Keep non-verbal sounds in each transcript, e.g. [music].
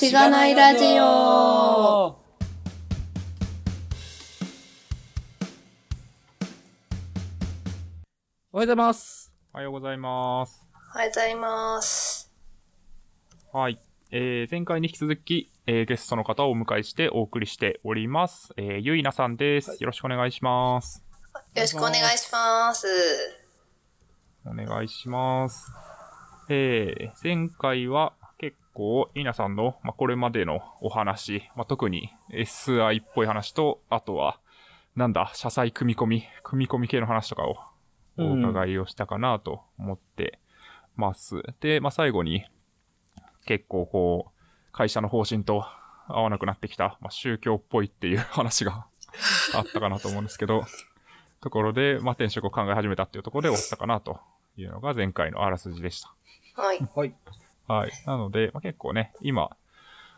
しがないラジオおはようございます。おはようございます。おはようございます。はい。えー、前回に引き続き、えー、ゲストの方をお迎えしてお送りしております。えー、ゆいなさんです。よろしくお願いします。よろしくお願いします。お願いします。えー、前回は結構、ゆいなさんの、まあ、これまでのお話、まあ、特に SI っぽい話と、あとは、なんだ、車載組み込み、組み込み系の話とかをお伺いをしたかなと思ってます。で、まあ、最後に、結構こう、会社の方針と合わなくなってきた、まあ、宗教っぽいっていう話が [laughs] あったかなと思うんですけど、ところで、まあ、転職を考え始めたっていうところで終わったかなというのが前回のあらすじでした。はい。はい。はい。なので、まあ、結構ね、今、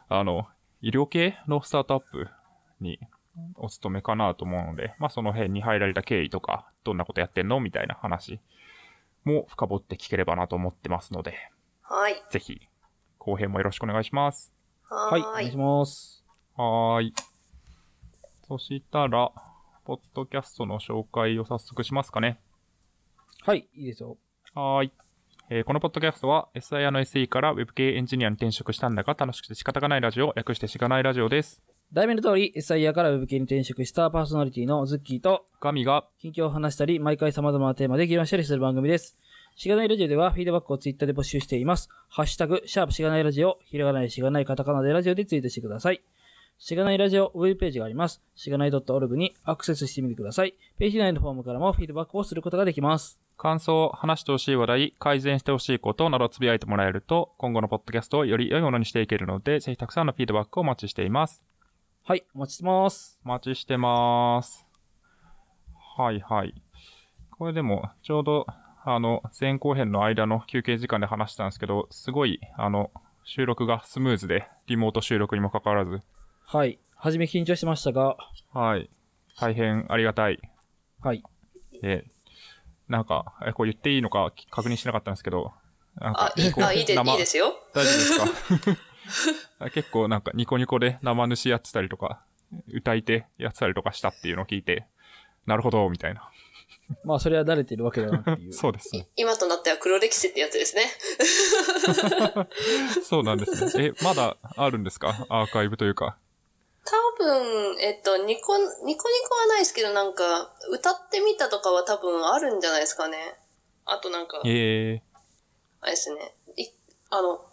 あの、医療系のスタートアップにお勤めかなと思うので、まあ、その辺に入られた経緯とか、どんなことやってんのみたいな話も深掘って聞ければなと思ってますので、はい。ぜひ、後編もよろしくお願いします。ははい。お。願いします。はーい。そしたら、ポッドキャストの紹介を早速しますかね。はい。いいですよ。はーい。えーこのポッドキャストは SIR の SE から Web 系エンジニアに転職したんだが楽しくて仕方がないラジオ、略してしがないラジオです。題名の通り、SIR から Web 系に転職したパーソナリティのズッキーと、神が、近況を話したり、毎回様々なテーマで議論したりする番組です。しがないラジオでは、フィードバックをツイッターで募集しています。ハッシュタグ、シャープしがないラジオ、ひらがないしがないカタカナでラジオでツイートしてください。しがないラジオウェブページがあります。しがない .org にアクセスしてみてください。ページ内のフォームからもフィードバックをすることができます。感想、話してほしい話題、改善してほしいことなどをつぶやいてもらえると、今後のポッドキャストをより良いものにしていけるので、ぜひたくさんのフィードバックをお待ちしています。はい、お待ちしてます。お待ちしてます。はいはい。これでも、ちょうど、あの、前後編の間の休憩時間で話したんですけど、すごい、あの、収録がスムーズで、リモート収録にもかかわらず、はい。はじめ緊張してましたが、はい。大変ありがたい。はい。で、なんか、えこれ言っていいのか確認しなかったんですけど、なんかあ、いい、あ、いいで、い生いですよ。大丈夫ですか？[laughs] 結構なんかニコニコで生主やってたりとか、歌い手やってたりとかしたっていうのを聞いて、なるほど、みたいな。まあ、それは慣れてるわけだなっていう。[laughs] そうですね。今となっては黒歴史ってやつですね。[laughs] そうなんですね。え、まだあるんですか？アーカイブというか。多分、えっと、ニコ、ニコニコはないですけど、なんか、歌ってみたとかは多分あるんじゃないですかね。あとなんか、ええあれですね。いあの、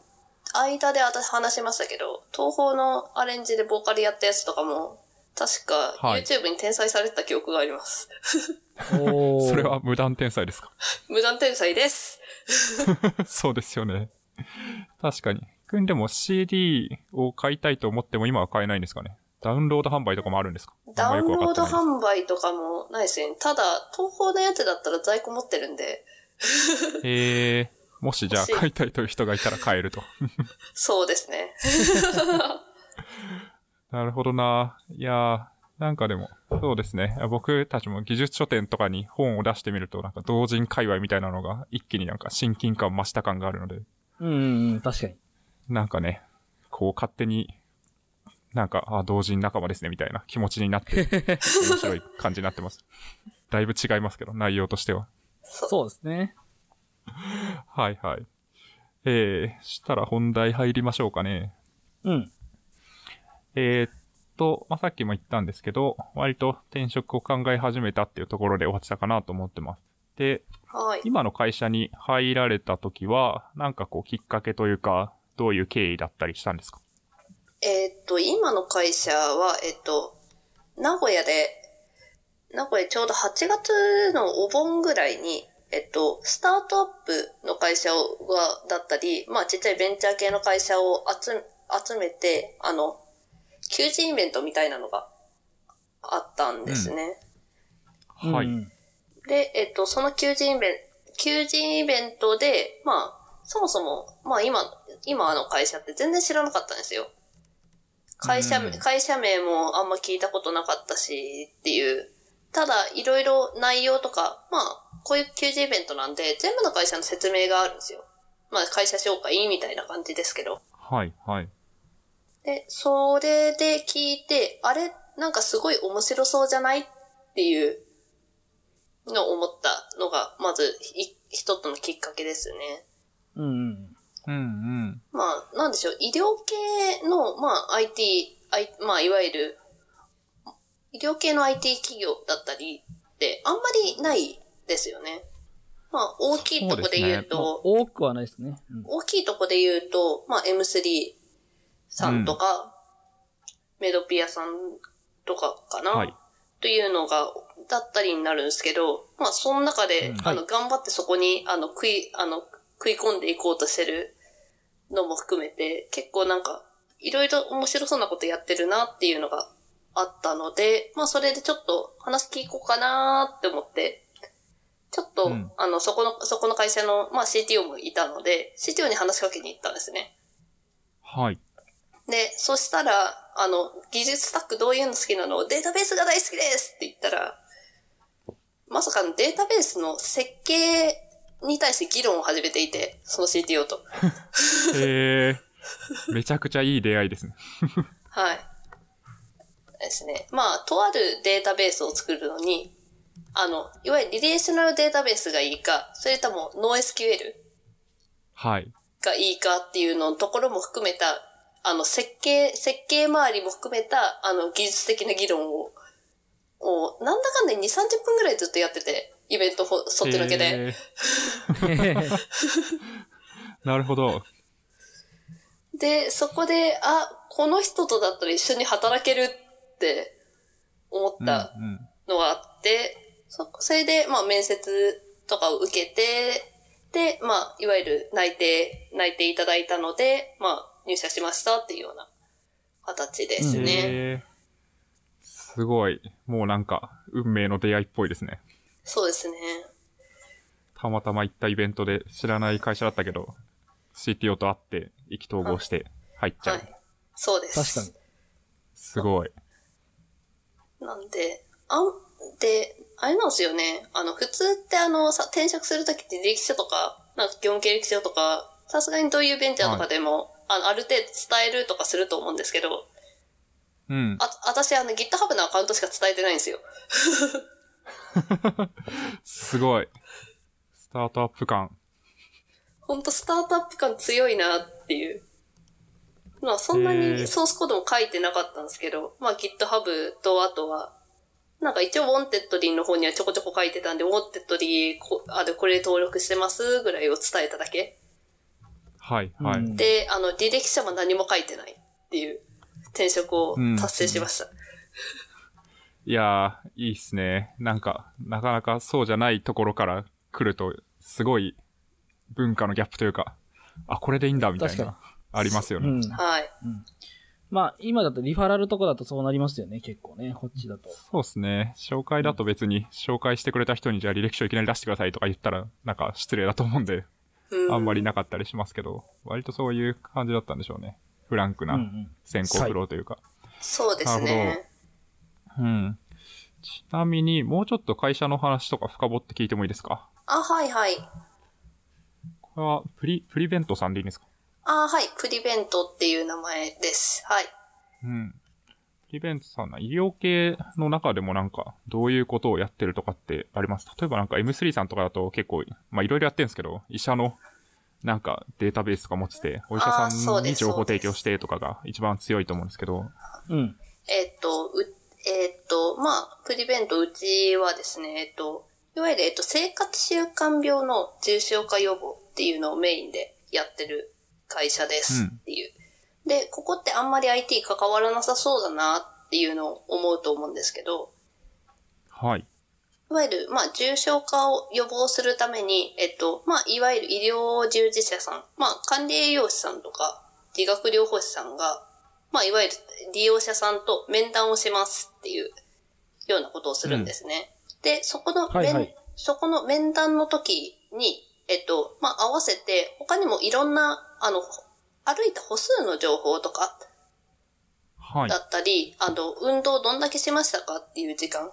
間で私話しましたけど、東宝のアレンジでボーカルやったやつとかも、確かはい YouTube に転載されてた記憶があります。[laughs] おーそれは無断天才ですか？[laughs] 無断転載です。[laughs] そうですよね。確かに。くんでも CD を買いたいと思っても今は買えないんですかね？ダウンロード販売とかもあるんですか？ダウンロード販売とかもないですね。ただ、東宝のやつだったら在庫持ってるんで、ええもしじゃあ買いたいという人がいたら買えると。[laughs] そうですね。[laughs] なるほどな。いやー、なんかでも、そうですね。僕たちも技術書店とかに本を出してみると、なんか同人界隈みたいなのが一気になんか親近感増した感があるので、うんうんうん、確かに。なんかね、こう勝手に、なんか、あ、同人仲間ですねみたいな気持ちになって、[laughs] 面白い感じになってます。だいぶ違いますけど、内容としては。そうですね。はいはい。えー、したら本題入りましょうかね。うん。えーっと、まあ、さっきも言ったんですけど、割と転職を考え始めたっていうところで終わってたかなと思ってます。で、はい。今の会社に入られた時は、なんかこうきっかけというか、どういう経緯だったりしたんですか？えーっと、今の会社は、えっと、名古屋で、名古屋ちょうど8月のお盆ぐらいに、えっと、スタートアップの会社を、が、だったり、まあちっちゃいベンチャー系の会社を集集めて、あの、求人イベントみたいなのがあったんですね。はい。うんで、えっと、その求人イベント、求人イベントで、まあ、そもそも、まあ今、今の会社って全然知らなかったんですよ。会社、うん会社名もあんま聞いたことなかったし、っていう。ただ、いろいろ内容とか、まあ、こういう求人イベントなんで、全部の会社の説明があるんですよ。まあ、会社紹介みたいな感じですけど。はい、はい。で、それで聞いて、あれ、なんかすごい面白そうじゃないっていうのを思ったのが、まずい一つのきっかけですね。うんうん。うんうん。まあ、なんでしょう、医療系の、まあ、IT、I、まあ、いわゆる、医療系の IT 企業だったりって、あんまりないですよね。まあ、大きいとこで言うまあと、多くはないですね。うん大きいとこで言うと、まあ、M3 さんとか、メドピアさんとかかな、はいというのが、だったりになるんですけど、まあ、その中で、うんあの、はい頑張ってそこに、あの、食い、あの、食い込んでいこうとしてるのも含めて、結構なんか、いろいろ面白そうなことやってるなっていうのがあったので、まあ、それでちょっと話聞こうかなって思って、ちょっと、うんあの、そこの、そこの会社の、まあ、CTO もいたので、CTO に話しかけに行ったんですね。はい。で、そしたら、あの、技術スタックどういうの好きなの？データベースが大好きですって言ったら、まさかのデータベースの設計に対して議論を始めていて、その CTO と。えー、めちゃくちゃいい出会いですね。はい。ですね。まあ、とあるデータベースを作るのに、あの、いわゆるリレーショナルデータベースがいいか、それとも NoSQL はい。がいいかっていうののところも含めた、あの、設計、設計周りも含めた、あの、技術的な議論を、を、なんだかんだ2、30分ぐらいずっとやってて、イベントほそっちのけで。えー [laughs] なるほど。で、そこで、あ、この人とだったら一緒に働けるって思うんったうん。のがあって、そ、それで、まあ、面接とかを受けて、で、まあ、いわゆる内定、内定いただいたので、まあ、入社しましたっていうような形ですね。えーすごい。もうなんか、運命の出会いっぽいですね。そうですね。たまたま行ったイベントで知らない会社だったけど、CTO と会って意気投合して入っちゃう。はい。そうです。確かに。すごい。なんで、あん、で、あれなんですよね。あの、普通ってあの、さ、転職するときって履歴書とか、なんか業務経歴書とか、さすがにどういうベンチャーとかでも、あの、ある程度伝えるとかすると思うんですけど、うん。あ、私あの GitHub のアカウントしか伝えてないんですよ。すごい。スタートアップ感。ほんとスタートアップ感強いなっていう。まあそんなへにーソースコードも書いてなかったんですけど、まあ GitHub とあとは、なんか一応 Wanted の方にはちょこちょこ書いてたんで、Wanted こあでこれ登録してますぐらいを伝えただけ。はい、はい。うんで、あの、履歴書も何も書いてないっていう転職を達成しました。いやー、いいっすね。なんか、なかなかそうじゃないところから来ると、すごい文化のギャップというか、あ、これでいいんだ、みたい確かな、ありますよね。うん。はい。まあ、今だとリファラルとこだとそうなりますよね、結構ね、こっちだと。そうですね。紹介だと別に、紹介してくれた人にじゃあ履歴書いきなり出してくださいとか言ったら、なんか失礼だと思うんで、うん、あんまりなかったりしますけど、割とそういう感じだったんでしょうね。フランクうんう。なん先行フローというか。そうですなるね。うん。ちなみに、もうちょっと会社の話とか深掘って聞いてもいいですか？あ、はいはい。これは、プリ、プリベントさんでいいんですか？あ、はい。プリベントっていう名前です。はい。うん。プリベントさんな、医療系の中でもなんか、どういうことをやってるとかってあります？例えばなんか M3 さんとかだと結構、まあいろいろやってるんですけど、医者のなんかデータベースとか持ってて、お医者さうんに情報提供してとかが一番強いと思うんですけど、うん。えっと、う、えっと、まあ、プリベントうちはですね、えっと、いわゆる、えっと、生活習慣病の重症化予防っていうのをメインでやってる会社ですっていう。で、ここってあんまり IT 関わらなさそうだなっていうのを思うと思うんですけど、はい。いわゆる、まあ、重症化を予防するために、えっと、まあ、いわゆる医療従事者さん、まあ、管理栄養士さんとか、理学療法士さんが、まあ、いわゆる利用者さんと面談をしますっていうようなことをするんですね。で、そこの面、はいはいそこの面談の時に、えっと、まあ、合わせて、他にもいろんな、あの、歩いた歩数の情報とか、はいだ。ったり、あの、運動どんだけしましたかっていう時間。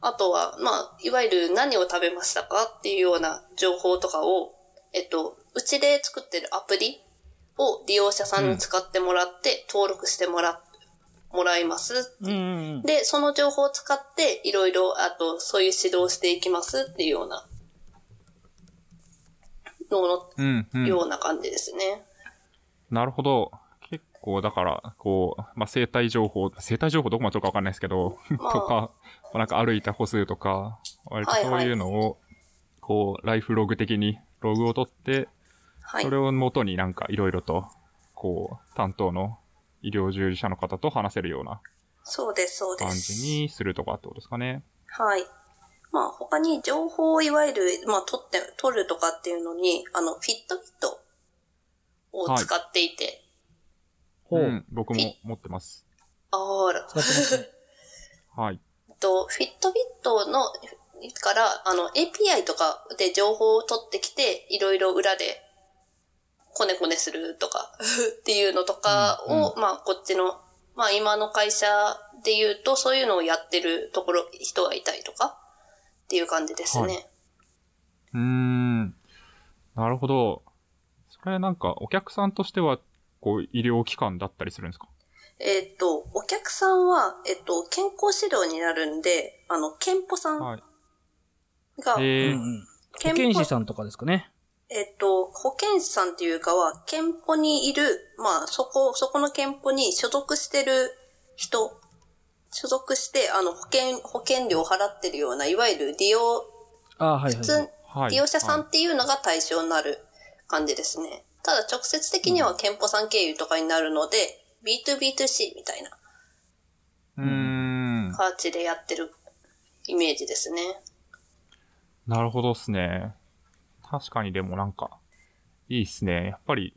あとは、まあ、いわゆる何を食べましたかっていうような情報とかを、えっと、うちで作ってるアプリを利用者さんに使ってもらって、登録してもら、もらいます。うん。で、その情報を使って、いろいろ、あと、そういう指導をしていきますっていうような、の。ような感じですね。なるほど。結構、だから、こう、まあ、生体情報、生体情報どこまで取るかわかんないですけど、まあとか、まあなんか歩いた歩数とか、割とそういうのを、こう、ライフログ的にログを取って、はいそ。れを元になんかいろいろと、こう、担当の医療従事者の方と話せるようなそうです、そうで感す。じにするとかってことですかね。はい。まあ、他に情報をいわゆる、まあ、取って、取るとかっていうのに、あの、フィットビットを使っていて、ほう。ん、僕も持ってます。あら。[laughs] はい。えっと、フィットビットの、から、あの、API とかで情報を取ってきて、いろいろ裏で、コネコネするとか、[laughs] っていうのとかを、まあ、こっちの、まあ、今の会社で言うと、そういうのをやってるところ、人がいたりとか、っていう感じですね。はうーん。なるほど。それなんか、お客さんとしては、こう、医療機関だったりするんですか？えっと、お客さんは、えっと、健康指導になるんで、あの、健保さんはい。が、えー、うんうん。保健健師さんとかですかね。えっと、保健師さんっていうかは、健保にいる、まあ、そこ、そこの健保に所属してる人、所属して、あの、保険、保険料を払ってるような、いわゆる利用、ああ、はい普通はいはい。、はい。利用者さんはいっていうのが対象になる感じですね。ただ、直接的には健保さん経由とかになるので、B2B2C みたいなうーん。感じでやってるイメージですね。なるほどっすね。確かにでもなんか、いいっすね。やっぱり、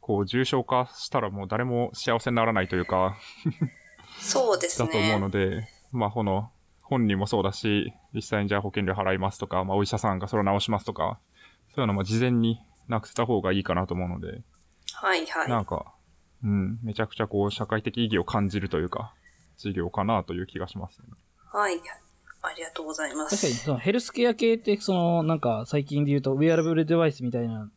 こう、重症化したらもう誰も幸せにならないというか、そうですね。だと思うので、まあ、この、本人もそうだし、実際にじゃあ保険料払いますとか、まあ、お医者さんがそれを直しますとか、そういうのも事前になくせた方がいいかなと思うので、はいはい。なんか、うん、めちゃくちゃこう、社会的意義を感じるというか、事業かなという気がしますね。はい。ありがとうございます。確かに、そのヘルスケア系って、その、なんか最近で言うと、ウェアラブルデバイスみたいな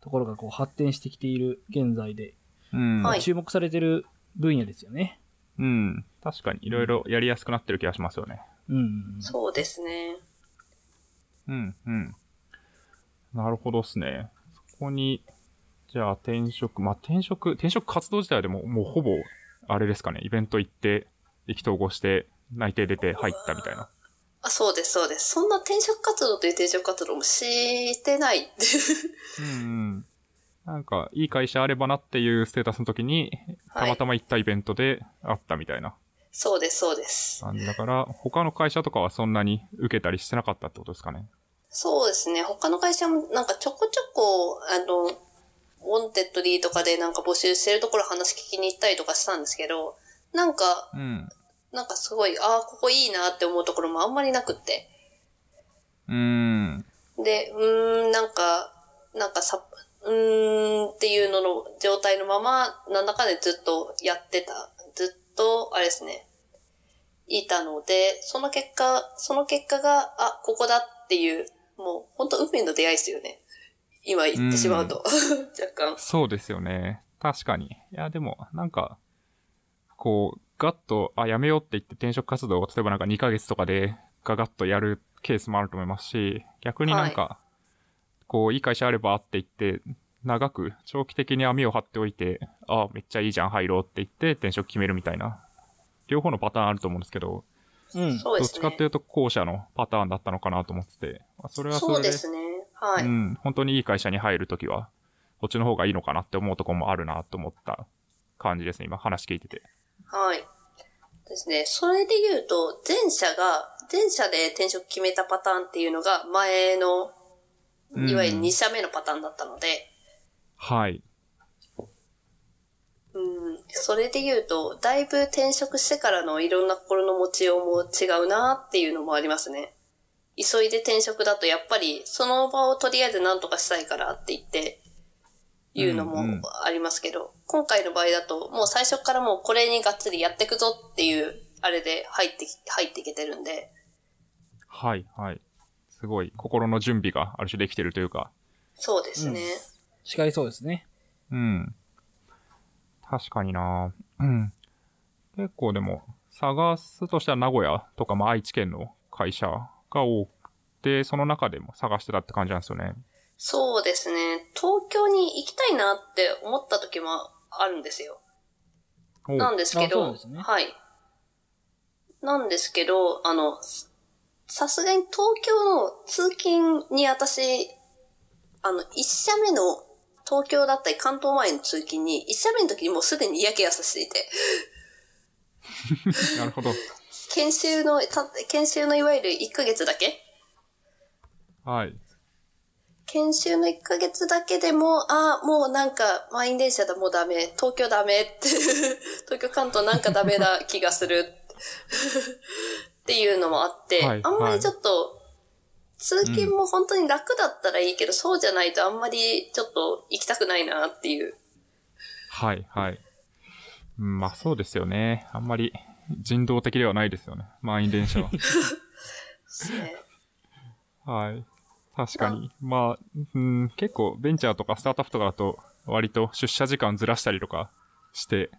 ところがこう発展してきている現在で、うん。はい注目されてる分野ですよね。うん。確かに、いろいろやりやすくなってる気がしますよね。うん。そうですね。うん、うん。なるほどっすね。そこに、じゃあ転職、まあ、転職、転職活動自体はでももうほぼ、あれですかね、イベント行って、意気投合して、内定出て入ったみたいな。あ、そうです、そうです。そんな転職活動という転職活動もしてないっていう。うん、うん。なんか、いい会社あればなっていうステータスの時に、はいたまたま行ったイベントであったみたいなそうです、そうです。感じだから、他の会社とかはそんなに受けたりしてなかったってことですかね。そうですね。他の会社もなんかちょこちょこ、あの、 Wantedly とかでなんか募集してるところ話聞きに行ったりとかしたんですけど、なんか、うん。なんかすごい、ああ、ここいいなって思うところもあんまりなくって。うーん。で、うーん、なんか、なんかさ、うーんっていうのの状態のまま、なんだかでずっとやってた。ずっと、あれですね、いたので、その結果、その結果が、あ、ここだっていう、もう、本当運命の出会いですよね。今言ってしまうと。[laughs] 若干。そうですよね。確かに。いや、でも、なんか、こう、ガッと、あ、やめようって言って転職活動を、例えばなんか2ヶ月とかでガガッとやるケースもあると思いますし、逆になんか、こう、いい会社あればって言って、長く、長期的に網を張っておいて、あ、めっちゃいいじゃん、入ろうって言って転職決めるみたいな、両方のパターンあると思うんですけど、うん。そうですねどっちかってい。うと後者のパターンだったのかなと思ってて、まあそれはそれで、そうですね。はい。うん、本当にいい会社に入るときは、こっちの方がいいのかなって思うところもあるなと思った感じですね、今話聞いてて。はい。ですね。それで言うと、前者が、前者で転職決めたパターンっていうのが、前の、うんいわゆる2社目のパターンだったので、はい。うん、それで言うと、だいぶ転職してからのいろんな心の持ちようも違うなっていうのもありますね。急いで転職だとやっぱりその場をとりあえず何とかしたいからって言って言うのうんうんもありますけど、今回の場合だともう最初からもうこれにがっつりやっていくぞっていうあれで入ってき、入っていけてるんで、はい、はい。すごい、心の準備がある種できてるというか。そうですね。違いそうですね。ううん。確かになうん。結構でも、探すとしたら名古屋とか、まあ愛知県の会社が多くて、その中でも探してたって感じなんですよね。そうですね。東京に行きたいなって思った時もあるんですよ。おなんですけど、ねはい。なんですけど、あの、ささすがに東京の通勤に私、あの、一社目の東京だったり関東前の通勤に、一社目の時にもうすでに嫌気がさせていて、[laughs] なるほど。研修の、た研修のいわゆる1ヶ月だけはい。研修の1ヶ月だけでも、ああ、もうなんか、満員電車だ、もうダメ、東京ダメって、[laughs] 東京関東なんかダメな気がする [laughs] っていうのもあって、はいあんまりちょっと、通勤も本当に楽だったらいいけど、そうじゃないとあんまりちょっと行きたくないなっていう。はい、はい。うんまあそうですよね。あんまり人道的ではないですよね。満員電車は。[laughs] ですね。はい。確かに。まあ、うん、結構ベンチャーとかスタートアップとかだと、割と出社時間ずらしたりとかして、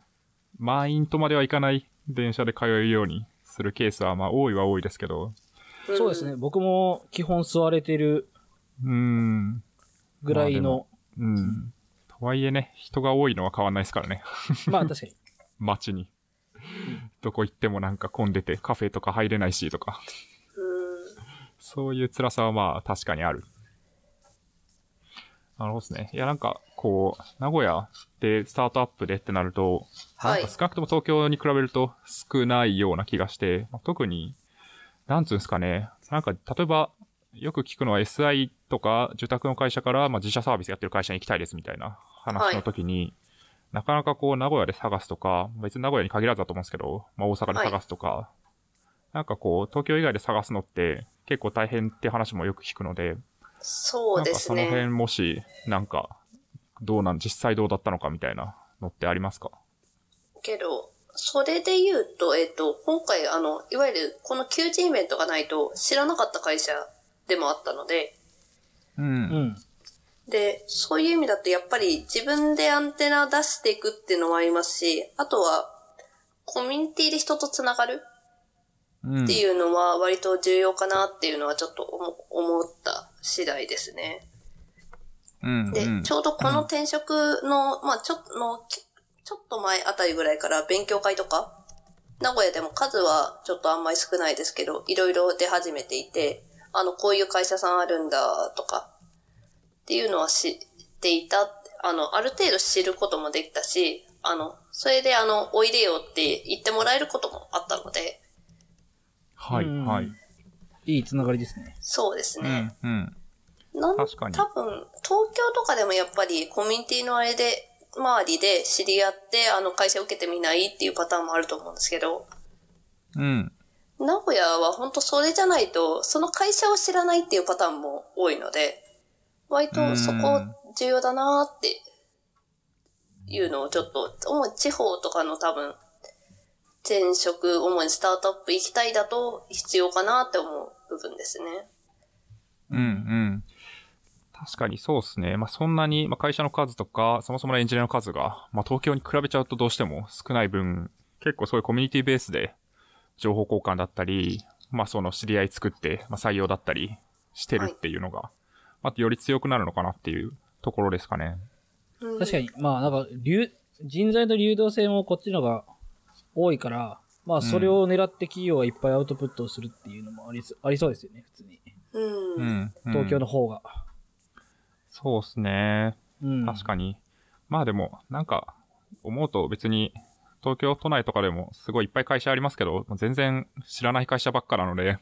満員とまではいかない電車で通えるようにするケースは、まあ多いは多いですけど、んそうですね。。僕も基本座れてるうーん、ぐらいの、うん。とはいえね、人が多いのは変わんないですからね。[laughs] まあ確かに。[laughs] 街に。どこ行ってもなんか混んでて、カフェとか入れないしとか。うん。そういう辛さはまあ確かにある。なるほどですね。いやなんか、こう、名古屋でスタートアップでってなると、はいなんか少なくとも東京に比べると少ないような気がして、まあ特に、なんつうんですかね。なんか、例えば、よく聞くのは SI とか受託の会社から、まあ、自社サービスやってる会社に行きたいですみたいな話の時に、なかなかこう、名古屋で探すとか、別に名古屋に限らずだと思うんですけど、まあ、大阪で探すとか、なんかこう、東京以外で探すのって結構大変って話もよく聞くので、そうですなんかその辺ね。もし、なんか、どうなん、実際どうだったのかみたいなのってありますか？けど、それで言うと、えっ、と、今回、あの、いわゆる、この求人イベントがないと知らなかった会社でもあったので、う。うんん。で、そういう意味だとやっぱり自分でアンテナ出していくっていうのもありますし、あとは、コミュニティで人とつながるうんっていうのは割と重要かなっていうのはちょっと思思った次第ですね。うん。で、うんちょうどこの転職の、まあちょっとちょっと前あたりぐらいから勉強会とか、名古屋でも数はちょっとあんまり少ないですけど、いろいろ出始めていて、あの、こういう会社さんあるんだとか、っていうのは知っていた。あの、ある程度知ることもできたし、あの、それであの、おいでよって言ってもらえることもあったので、はい、うんはい。いいつながりですね。そうですね。うん。なん確かに多分、東京とかでもやっぱりコミュニティのあれで、周りで知り合って、あの会社受けてみないっていうパターンもあると思うんですけど、うん。名古屋は本当それじゃないと、その会社を知らないっていうパターンも多いので、割とそこ重要だなーっていうのをちょっと、主に地方とかの多分、転職、主にスタートアップ行きたいだと必要かなって思う部分ですね。うん、うん。確かにそうですね。まあ、そんなに、まあ、会社の数とか、そもそものエンジニアの数が、まあ、東京に比べちゃうとどうしても少ない分、結構そういうコミュニティベースで、情報交換だったり、まあ、その知り合い作って、まあ、採用だったりしてるっていうのが、まあ、より強くなるのかなっていうところですかね。うん確かに、まあなんか、流、人材の流動性もこっちのが多いから、まあそれを狙って企業がいっぱいアウトプットをするっていうのもありそありそうですよね、普通に。うん。東京の方が。そうですね。うん。確かに。まあでも、なんか、思うと別に、東京都内とかでもすごいいっぱい会社ありますけど、全然知らない会社ばっかなので、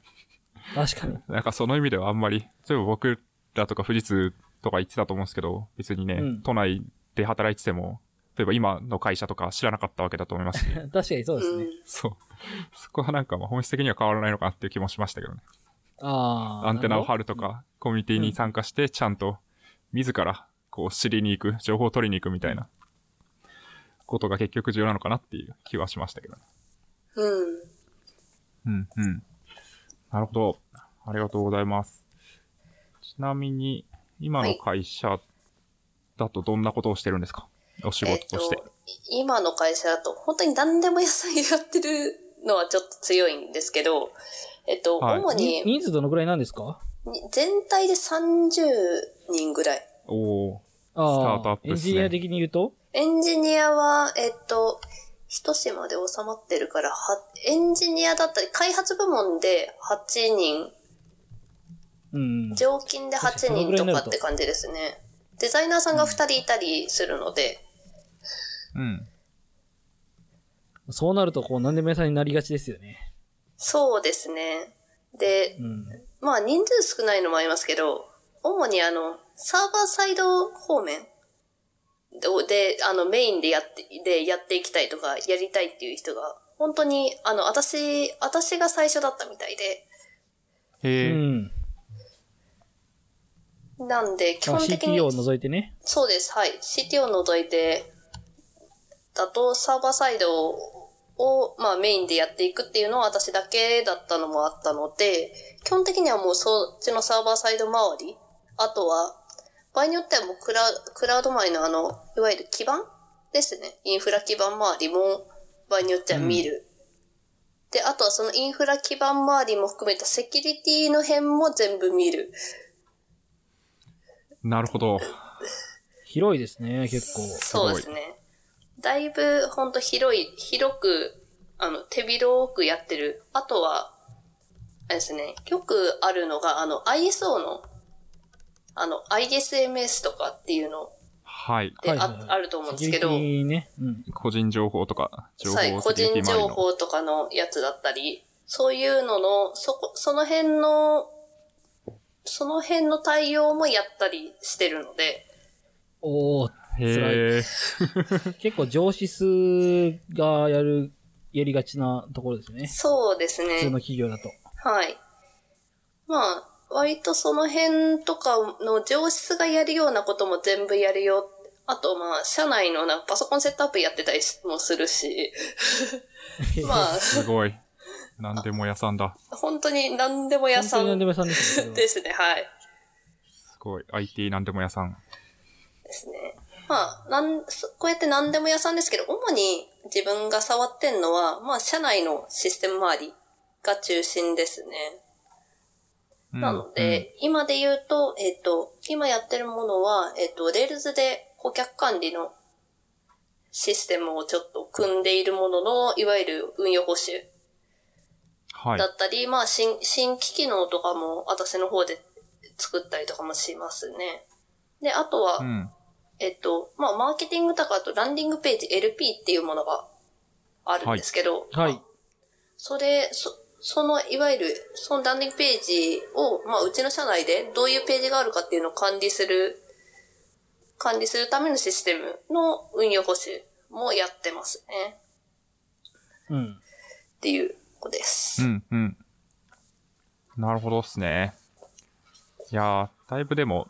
確かに。[laughs] なんかその意味ではあんまり、例えば僕らとか富士通とか言ってたと思うんですけど、別にね、うん都内で働いてても、例えば今の会社とか知らなかったわけだと思いますし、[laughs] 確かにそうですね。そう。そこはなんかまあ本質的には変わらないのかなっていう気もしましたけどね。ああ。アンテナを張るるとか、コミュニティに参加して、ちゃんと、自ら、こう、知りに行く、情報を取りに行くみたいな、ことが結局重要なのかなっていう気はしましたけどね。うん。うん、うん。なるほど。ありがとうございます。ちなみに、今の会社だとどんなことをしてるんですか、お仕事として。えっと、今の会社だと、本当に何でも野菜やってるのはちょっと強いんですけど、えっと、はい主に人数どのくらいなんですか？全体で30人ぐらい。おー。あスタートアップねエンジニア的に言うと？エンジニアは、えっと、一島で収まってるから、は、エンジニアだったり、開発部門で8人、うん。常勤で8人とかって感じですね。デザイナーさんが2人いたりするので、うん。そうなると、こう、何でも屋さんになりがちですよね。そうですね。でう、ん。まあ人数少ないのもありますけど、主にあの、サーバーサイド方面で、あの、メインでやって、で、やっていきたいとか、やりたいっていう人が、本当に、あの、私、私が最初だったみたいで、うへえ。ん。なんで、基まあ、本的に CTO を除いてね。そうです。はい。CT を除いて、だとサーバーサイドを、まあメインでやっていくっていうのは私だけだったのもあったので、基本的にはもうそっちのサーバーサイド周り、あとは、場合によってはもうクラクラウド周りのあの、いわゆる基盤ですね。インフラ基盤周りも場合によっては見る。で、あとはそのインフラ基盤周りも含めたセキュリティの辺も全部見る。なるほど。[laughs] 広いですね、結構。そうですね。だいぶ、ほんと広い、広く、あの、手広くやってる。あとは、あれですね、よくあるのが、あの、ISO の、あの、ISMS とかっていうのはい。で、はいああると思うんですけど、ね。うん。個人情報とか、情報はい、個人情。報とかのやつだったり、そういうのの、そこ、その辺の、その辺の対応もやったりしてるので、おー、へえ。[laughs] 結構上司数がやる、やりがちなところですね。そうですね。普通の企業だと。はい。まあ、割とその辺とかの上司がやるようなことも全部やるよ。あと、まあ、社内のなんかパソコンセットアップやってたりもするし、[laughs] まあ、すごい。[laughs] なんでも屋さんだ。本当に何でも屋さん何でも屋さんですね。ですね、はい。すごい。IT なんでも屋さん。ですね。まあ、なん、そこうやって何でも屋さんですけど、主に自分が触ってんのは、まあ、社内のシステム周りが中心ですね。うんなので、今で言うと、えっ、と、今やってるものは、えっ、と、 Rails で顧客管理のシステムをちょっと組んでいるものの、いわゆる運用保守はいだ。ったり、まあ、新、新規機能とかも私の方で作ったりとかもしますね。で、あとは、うん。えっと、まあ、マーケティングとかあとランディングページ LP っていうものがあるんですけど、はいまあそれ、そ、その、いわゆる、そのランディングページを、まあ、うちの社内でどういうページがあるかっていうのを管理する、管理するためのシステムの運用保守もやってますね。うん。っていう子です。うん、うん。なるほどっすね。いやー、だいぶでも、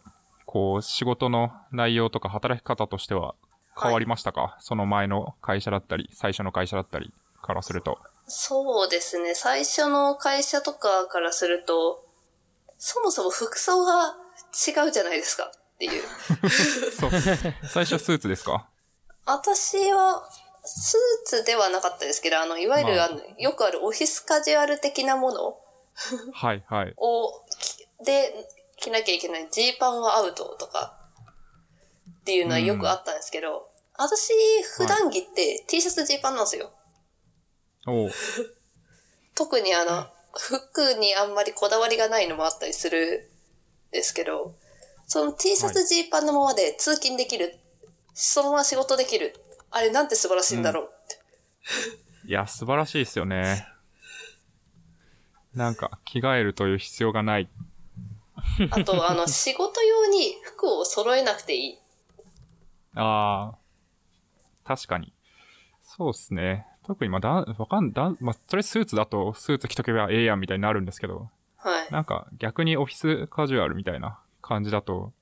こう、仕事の内容とか働き方としては変わりましたか、その前の会社だったり、最初の会社だったりからすると。そうですね。最初の会社とかからすると、そもそも服装が違うじゃないですかっていう。[laughs] そう。最初スーツですか？私は、スーツではなかったですけど、あの、いわゆる、まああの、よくあるオフィスカジュアル的なものはい、はい。を、きで、着なきゃいけない。ジーパンはアウトとか、っていうのはよくあったんですけど、私、普段着って T シャツジーパンなんですよ。おう [laughs] 特にあの、服にあんまりこだわりがないのもあったりするんですけど、その T シャツジーパンのままで通勤できる。そのまま仕事できる。あれなんて素晴らしいんだろうって。いや、素晴らしいですよね。なんか、着替えるという必要がない。あと、[laughs] あの、仕事用に服を揃えなくていい。あー、確かに。そうっすね。特に、まあ、だん、わかん、だん、まあ、それスーツだと、スーツ着とけばええやんみたいになるんですけど、はい。なんか、逆にオフィスカジュアルみたいな感じだと、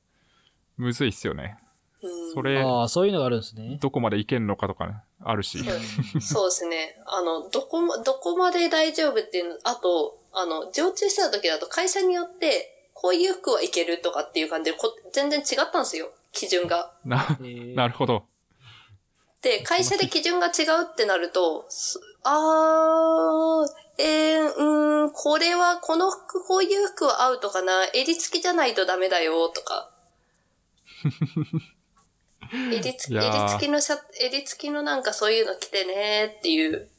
むずいっすよね。うんそれ、ああ、そういうのがあるんですね。どこまでいけんのかとかね、あるし。そうですね。あの、どこも、どこまで大丈夫っていうの、あと、あの、常駐してた時だと会社によって、こういう服はいけるとかっていう感じでこ、全然違ったんですよ。基準が。な、えーなるほど。で、会社で基準が違うってなると、すあー、えー、うーん、これは、この服、こういう服はアウトかな襟付きじゃないとダメだよ、とか。襟付き、襟付きのシャ襟付きのなんかそういうの着てねっていう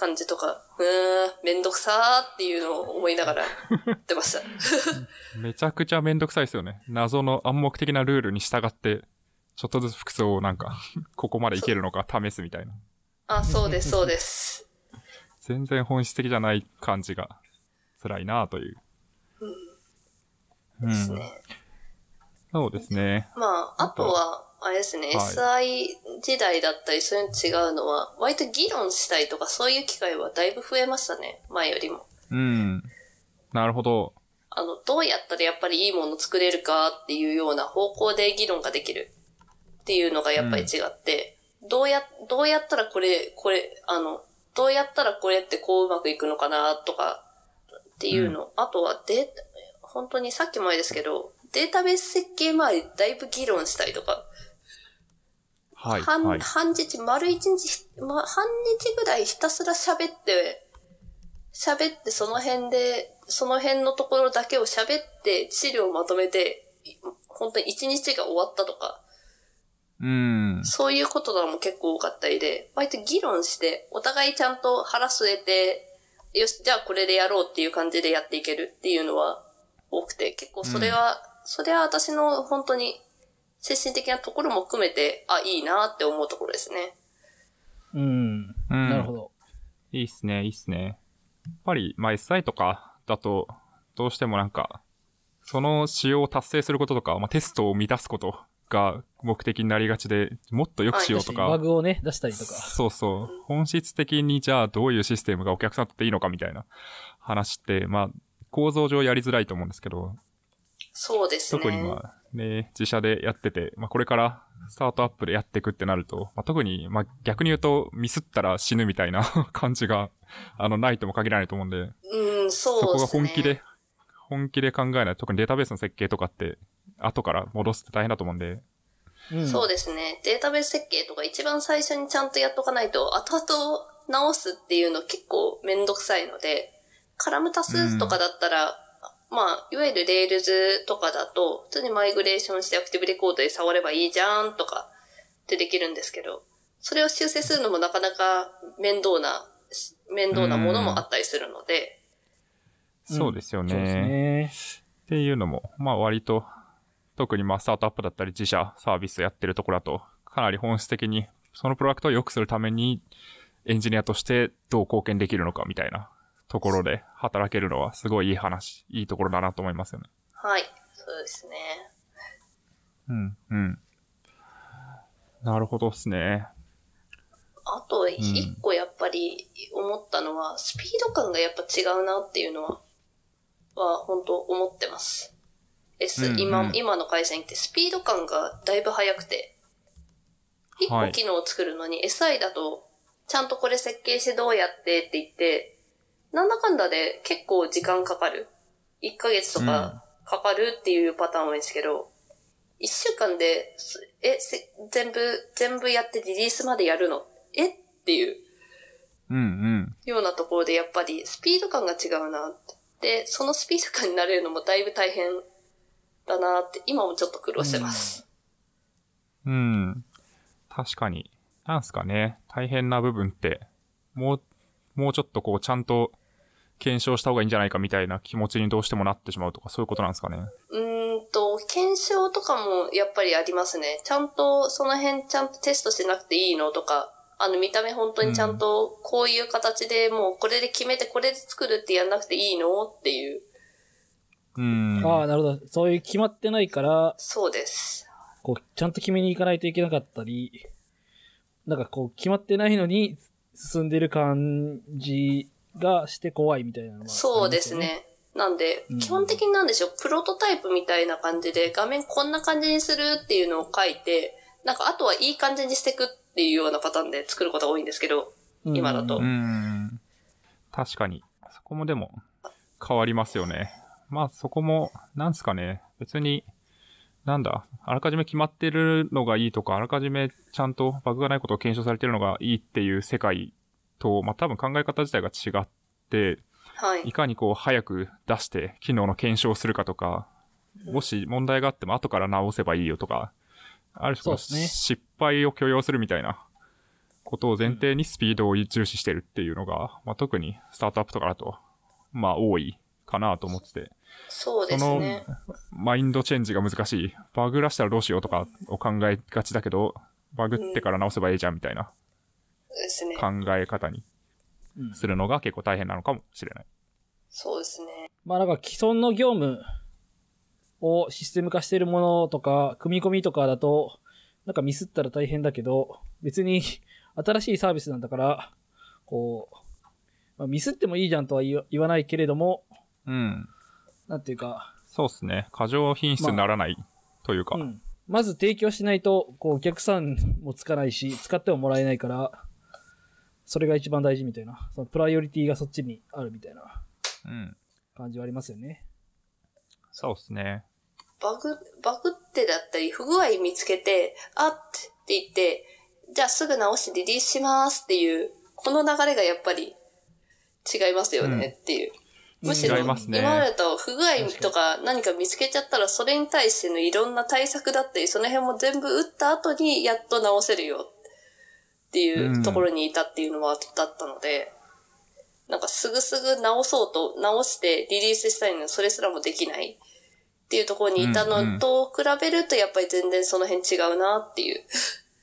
感じとか、うーん、めんどくさーっていうのを思いながらやってました。[laughs] めちゃくちゃめんどくさいですよね。謎の暗黙的なルールに従って、ちょっとずつ服装をなんか、[laughs] ここまでいけるのか試すみたいな。あ、そうです、そうです。全然本質的じゃない感じが辛いなという。うん。ですね。そうですね。まあ、あとは、あれですね、は SI 時代だったりそういうの違うのは、割と議論したりとかそういう機会はだいぶ増えましたね、前よりも。うん。なるほど。あの、どうやったらやっぱりいいもの作れるかっていうような方向で議論ができるっていうのがやっぱり違って、どうや、どうやったらこれ、これ、あの、どうやったらこれってこううまくいくのかなとかっていうの。あとはデータ、本当にさっきもあれですけど、データベース設計周りだいぶ議論したりとか、はい。半、はい。半日、丸一日、ま、半日ぐらいひたすら喋って、喋ってその辺で、その辺のところだけを喋って資料をまとめて、い本当に一日が終わったとか、うん。そういうこととかも結構多かったりで、割と議論して、お互いちゃんと腹据えて、よし、じゃあこれでやろうっていう感じでやっていけるっていうのは多くて、結構それは、それは私の本当に精神的なところも含めて、あ、いいなって思うところですね。うん。うんなるほど。いいっすね、いいっすね。やっぱり、まあ、SI とかだと、どうしてもなんか、その仕様を達成することとか、まあ、テストを満たすことが目的になりがちで、もっと良くしようとか、バグをね、出したりとか。そうそう。本質的にじゃあどういうシステムがお客さんにとっていいのかみたいな話って、まあ、構造上やりづらいと思うんですけど、そうですね。特にまあね、自社でやってて、まあこれからスタートアップでやっていくってなると、まあ特に、まあ逆に言うとミスったら死ぬみたいな [laughs] 感じが、あの、ないとも限らないと思うんで、うん、そこがそうですね。本気で、本気で考えない。特にデータベースの設計とかって、後から戻すって大変だと思うんで、うん。そうですね。データベース設計とか一番最初にちゃんとやっとかないと、後々直すっていうの結構めんどくさいので、カラム足すとかだったら、まあ、いわゆる Rails とかだと、普通にマイグレーションして Active Record で触ればいいじゃんとかってできるんですけど、それを修正するのもなかなか面倒な、面倒なものもあったりするので、うんそうですよね。そうですね。っていうのも、まあ割と、特にまあスタートアップだったり自社サービスやってるところだと、かなり本質的に、そのプロダクトを良くするために、エンジニアとしてどう貢献できるのかみたいなところで働けるのはすごいいい話、いいところだなと思いますよね。はい。そうですね。うん、うん。なるほどっすね。あと、一個やっぱり思ったのは、スピード感がやっぱ違うなっていうのは、は本当思ってます。S、うんうん今、今の会社に行ってスピード感がだいぶ速くて、一個はい機能を作るのに SI だと、ちゃんとこれ設計してどうやってって言って、なんだかんだで結構時間かかる。1ヶ月とかかかるっていうパターン多いんですけど、1週間で、すえ、せ全部、全部やってリリースまでやるの？え？っていううん、うん。ようなところでやっぱりスピード感が違うなって。で、そのスピード感になれるのもだいぶ大変だなって、今もちょっと苦労してます。うん。確かに。なんすかね。大変な部分って、もう、もうちょっとこう、ちゃんと検証した方がいいんじゃないかみたいな気持ちにどうしてもなってしまうとか、そういうことなんですかね。うーんと、検証とかもやっぱりありますね。ちゃんとその辺ちゃんとテストしなくていいのとか、あの見た目本当にちゃんとこういう形でもうこれで決めてこれで作るってやんなくていいのっていう。うん。ああ、なるほど。そういう決まってないから、そうです。こう、ちゃんと決めに行かないといけなかったり、なんかこう、決まってないのに進んでる感じがして怖いみたいなのは、そうです。ね。なんでうん、基本的になんでしょう、プロトタイプみたいな感じで画面こんな感じにするっていうのを書いて、なんかあとはいい感じにしていくっていうようなパターンで作ることが多いんですけど、うん今だとう。ん。確かに。そこもでも変わりますよね。まあそこも、なんすかね。別に、なんだ、あらかじめ決まってるのがいいとか、あらかじめちゃんとバグがないことを検証されてるのがいいっていう世界と、まあ、多分考え方自体が違って、はいい。かにこう早く出して機能の検証をするかとか、もし問題があっても後から直せばいいよとか、ある種ね失敗を許容するみたいなことを前提にスピードを重視してるっていうのが、まあ、特にスタートアップとかだと、まあ多いかなと思ってて、そうですね。マインドチェンジが難しい。バグらしたらどうしようとかを考えがちだけど、バグってから直せばいいじゃんみたいなですね。考え方にうんするのが結構大変なのかもしれない。そうですね。まあなんか既存の業務をシステム化してるものとか、組み込みとかだと、なんかミスったら大変だけど、別に新しいサービスなんだから、こう、まあ、ミスってもいいじゃんとは言わ言わないけれども、うん。なんていうか、そうですね。過剰品質にならないというか。うん。まず提供しないと、こう、お客さんもつかないし、使ってももらえないから、それが一番大事みたいな、そのプライオリティがそっちにあるみたいなうん。感じはありますよね。そうですね。バグ、バグってだったり、不具合見つけて、あって言って、じゃあすぐ直してリリースしますっていう、この流れがやっぱり違いますよねっていう。むしろ、違いますね今までと不具合とか何か見つけちゃったら、それに対してのいろんな対策だったり、その辺も全部打った後にやっと直せるよっていうところにいたっていうのはだったので、なんかすぐすぐ直そうと、直してリリースしたいのにそれすらもできないっていうところにいたのと比べるとやっぱり全然その辺違うなっていう。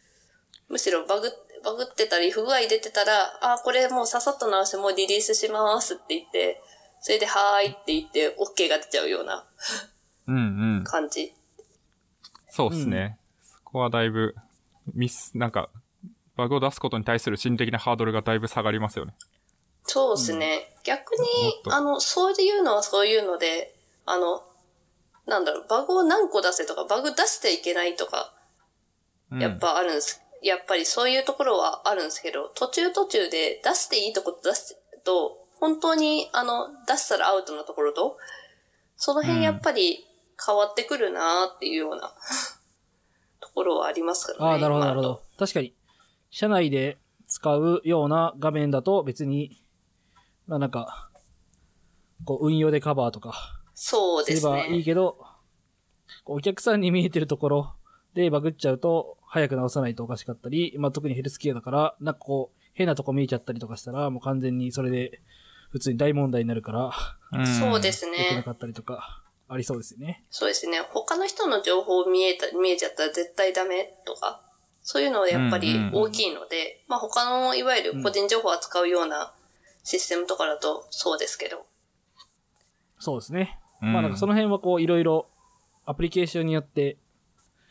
[laughs] むしろバグ、バグってたり不具合出てたら、あ、これもうささっと直してもうリリースしますって言って、それではーいって言って OK が出ちゃうようなうんうん。感じ。そうですね。そこはだいぶ、ミス、なんか、バグを出すことに対する心理的なハードルがだいぶ下がりますよね。そうですね。逆にもっ、とあの、そういうのはそういうので、あの、なんだろう、バグを何個出せとか、バグ出していけないとか、うんやっぱあるんです。やっぱりそういうところはあるんですけど、途中途中で出していいとこ出すと、本当にあの、出したらアウトなところと、その辺やっぱり変わってくるなっていうような、[laughs] ところはありますからね。ああ、なるほど、なるほど。確かに、社内で使うような画面だと別に、まあなんか、こう、運用でカバーとかそうですすればいいね。けど、お客さんに見えてるところでバグっちゃうと、早く直さないとおかしかったり、まあ特にヘルスケアだから、なんかこう、変なとこ見えちゃったりとかしたら、もう完全にそれで、普通に大問題になるから、うんそうです良くなね。かったりとか、ありそうですよね。そうですね。他の人の情報見えた、見えちゃったら絶対ダメとか、そういうのはやっぱりうんうん大きいので、まあ他のいわゆる個人情報を扱うようなシステムとかだとそうですけど。そうですね。うんまあなんかその辺はこう、いろいろ、アプリケーションによって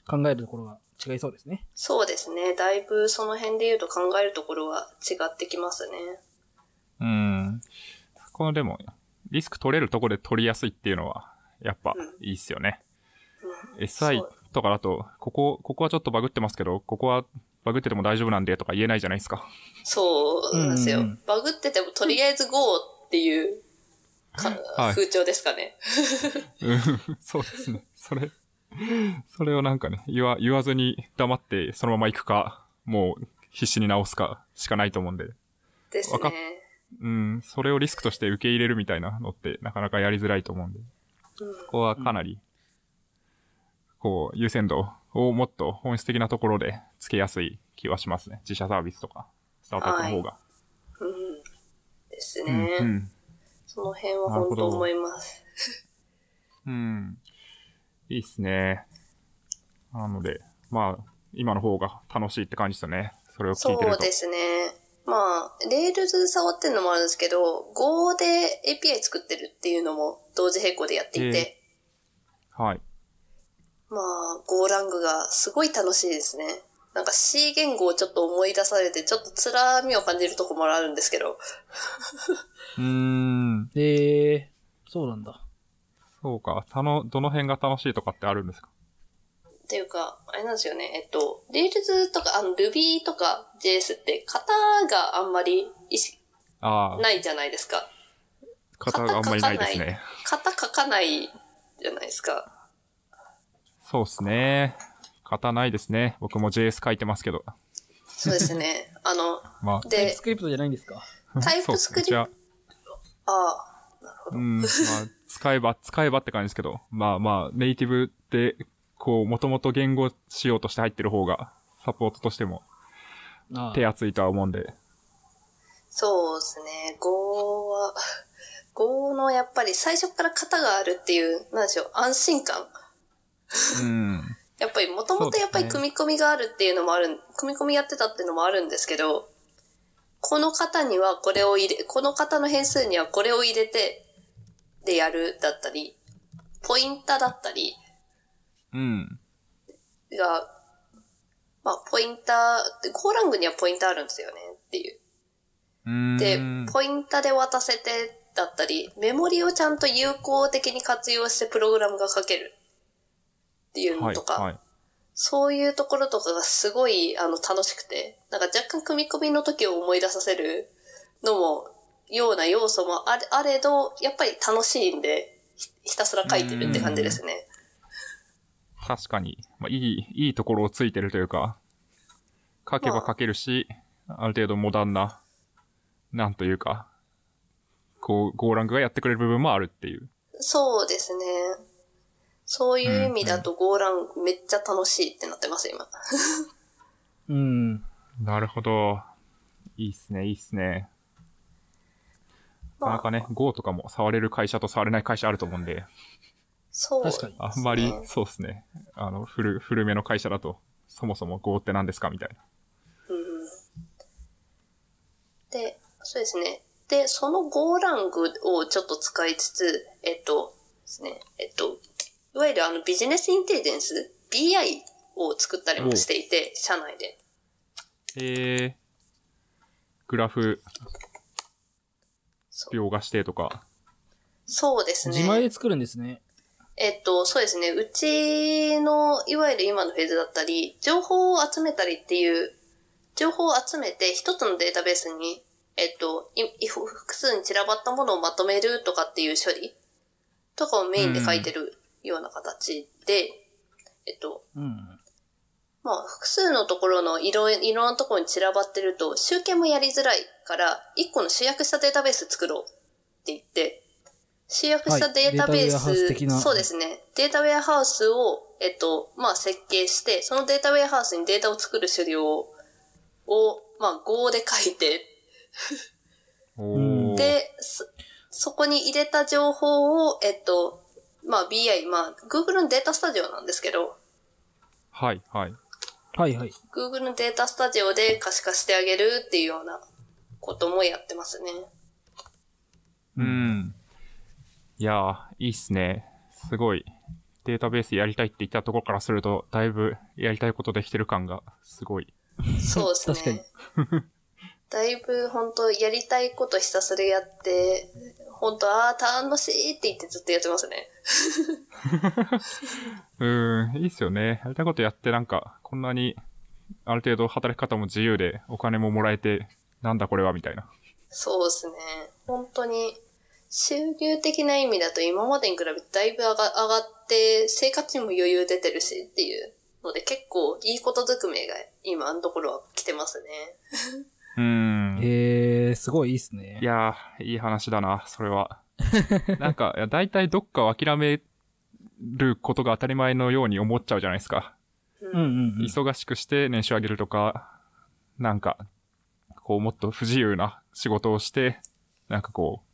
考えるところが違いそうですね。そうですね。だいぶその辺で言うと考えるところは違ってきますね。うん。このでも、リスク取れるとこで取りやすいっていうのは、やっぱいいっすよね。うん SI そうとかだと、ここ、ここはちょっとバグってますけど、ここはバグってても大丈夫なんでとか言えないじゃないですか。そうなんですよ。バグっててもとりあえず GO っていうか、はい風潮ですかね。うん、[laughs] そうですね。それ、それをなんかね、言わ、言わずに黙ってそのまま行くか、もう必死に直すかしかないと思うんで。ですわかっね。うん、それをリスクとして受け入れるみたいなのってなかなかやりづらいと思うんで。うんここはかなり、こう、優先度をもっと本質的なところでつけやすい気はしますね。自社サービスとか、スタートアップの方が。うん。ですうん、ね。うん。その辺は本当思います。うん。いいっすね。なので、まあ、今の方が楽しいって感じですよね。それを聞いてると。そうですね。まあ、 Rails 触ってるのもあるんですけど、Go で API 作ってるっていうのも同時並行でやっていて、はい。まあ、Go ラングがすごい楽しいですね。なんか C 言語をちょっと思い出されて、ちょっと辛みを感じるとこもあるんですけど、うーん。で、そうなんだ。そうか。たの、どの辺が楽しいとかってあるんですか？っていうか、あれなんですよね、えっと、 Rails とか、あの、Ruby とか JS って型があんまり意識ああ、ないじゃないですか。方があんまりないですね。型書かないじゃないですか。そうですね。型ないですね。僕も JS 書いてますけど。そうですね。あの、[laughs] まタイプでス、クリプトじゃないんですか？あ、タイプスクリプト？ああ、なるほど。うん、まあ、使えば、使えばって感じですけど、まあまあ、ネイティブって、こう、もともと言語仕様として入ってる方が、サポートとしてもああ手厚いとは思うんで。そうですね。Go は、Go のやっぱり最初から型があるっていう、なんでしょう、安心感。うん。[laughs] やっぱりもともとやっぱり組み込みがあるっていうのもある、組み込みやってたっていうのもあるんですけど、この型にはこれを入れ、この型の変数にはこれを入れて、でやるだったり、ポインタだったりうん。が、まあ、ポインター、ゴーラングにはポインターあるんですよねっていう。う。で、ポインタで渡せてだったり、メモリをちゃんと有効的に活用してプログラムが書けるっていうはい、のとか、はい。そういうところとかがすごいあの楽しくて、なんか若干組み込みの時を思い出させるのも、ような要素もあれあれど、やっぱり楽しいんで、ひひたすら書いてるって感じですね。確かに、まあ、いい、いいところをついてるというか、書けば書けるし、ある程度モダンな、なんというか、こう、ゴーラングがやってくれる部分もあるっていう。そうですね。そういう意味だとゴーランめっちゃ楽しいってなってます、今。うん。なるほど。いいっすね、いいっすね。なかなかね、Go とかも触れる会社と触れない会社あると思うんで、そうですね、確かにあんまり、そうっすね。あの、古、古めの会社だと、そもそも Go って何ですかみたいな。うんで、そうですね。で、その Go ラングをちょっと使いつつ、えっと、ですね、えっと、いわゆるあのビジネスインテリジェンス、BI を作ったりもしていて、社内で。えー、グラフ、描画してとか。そうですね。自前で作るんですね。えっと、そうですね。うちの、いわゆる今のフェーズだったり、情報を集めたりっていう、情報を集めて一つのデータベースに、えっと、いい複数に散らばったものをまとめるとかっていう処理とかをメインで書いてるような形で、えっと、うん。まあ、複数のところのいろいろなところに散らばってると、集計もやりづらいから、一個の集約したデータベース作ろうって言って、集約したデータベースそうですね。データウェアハウスを、えっと、まあ、設計して、そのデータウェアハウスにデータを作る処理を、を、まあ、Go で書いて。で、そ、そこに入れた情報を、えっと、まあ BI、まあ Google のデータスタジオなんですけど、はい、はい。はいはい。Google のデータスタジオで可視化してあげるっていうようなこともやってますね。うん。いやー、いいっすね。すごい。データベースやりたいって言ったところからすると、だいぶやりたいことできてる感がすごい。そうですね。確かにだいぶ本当やりたいことひたすらやって、本当ああ、楽しいって言ってずっとやってますね。[laughs] うーん、いいっすよね。やりたいことやってなんか、こんなに、ある程度働き方も自由で、お金ももらえて、なんだこれはみたいな。そうですね。本当に、収入的な意味だと今までに比べてだいぶ上が上がって、生活にも余裕出てるしっていうので結構いいことずくめが今のところは来てますね。うーん。へえー、すごいいいっすね。いやー、いい話だな、それは。[laughs] なんか、いや大体どっかを諦めることが当たり前のように思っちゃうじゃないですか。ううんうんうん。忙しくして年収上げるとか、なんか、こうもっと不自由な仕事をして、なんかこう、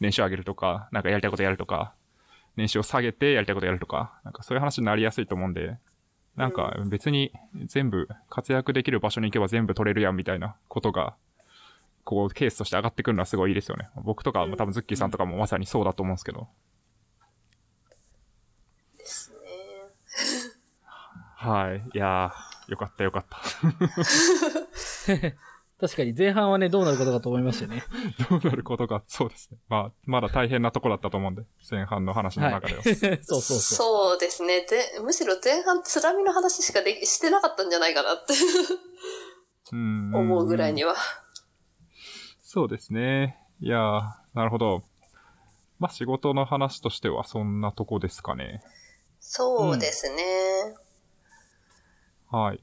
年収上げるとか、なんかやりたいことやるとか、年収を下げてやりたいことやるとか、なんかそういう話になりやすいと思うんで、なんか別に全部活躍できる場所に行けば全部取れるやんみたいなことが、こうケースとして上がってくるのはすごいいいですよね。僕とかも多分ズッキーさんとかもまさにそうだと思うんですけど。ですね。[laughs] はい。いやー、よかったよかった。[laughs] 確かに前半はね、どうなることかと思いましたよね。[laughs] どうなることが、そうですね。まあ、まだ大変なとこだったと思うんで、前半の話のはい中では。。[laughs] そうそうそう。そうですね。で、むしろ前半つらみの話しかできしてなかったんじゃないかなって [laughs] うん思うぐらいには。そうですね。いやー、なるほど。まあ、仕事の話としてはそんなとこですかね。そうですね。はい。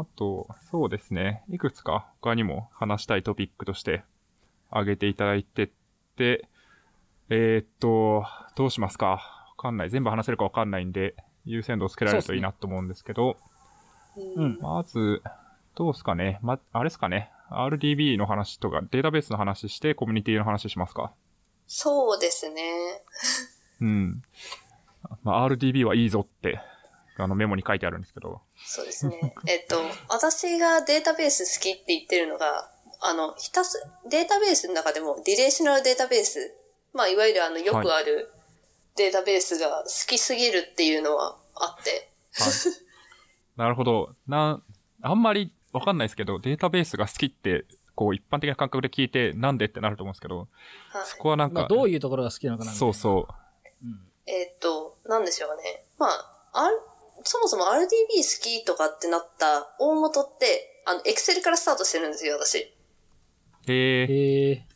あと、そうですね。いくつか他にも話したいトピックとして挙げていただいてて、えー、っと、どうしますか？わかんない。全部話せるかわかんないんで、優先度をつけられるといいなと思うんですけど、うん。まず、どうですかね？ま、あれですかね？RDB の話とか、データベースの話して、コミュニティの話しますか？そうですね。うん。まあ、RDB はいいぞって、あのメモに書いてあるんですけど。そうですね。[laughs] えっと、私がデータベース好きって言ってるのが、あの、ひたす、データベースの中でも、リレーショナルデータベース、まあ、いわゆるあの、よくあるデータベースが好きすぎるっていうのはあって、はい。[laughs] なるほど。なん、あんまりわかんないですけど、データベースが好きって、こう一般的な感覚で聞いて、なんでってなると思うんですけど、はいそこはなんか、まあ、どういうところが好きなのかなそうそう。うん。えっと、なんでしょうね。まあ、あるそもそも RDB 好きとかってなった大元って、あの、Excel からスタートしてるんですよ、私。へえ。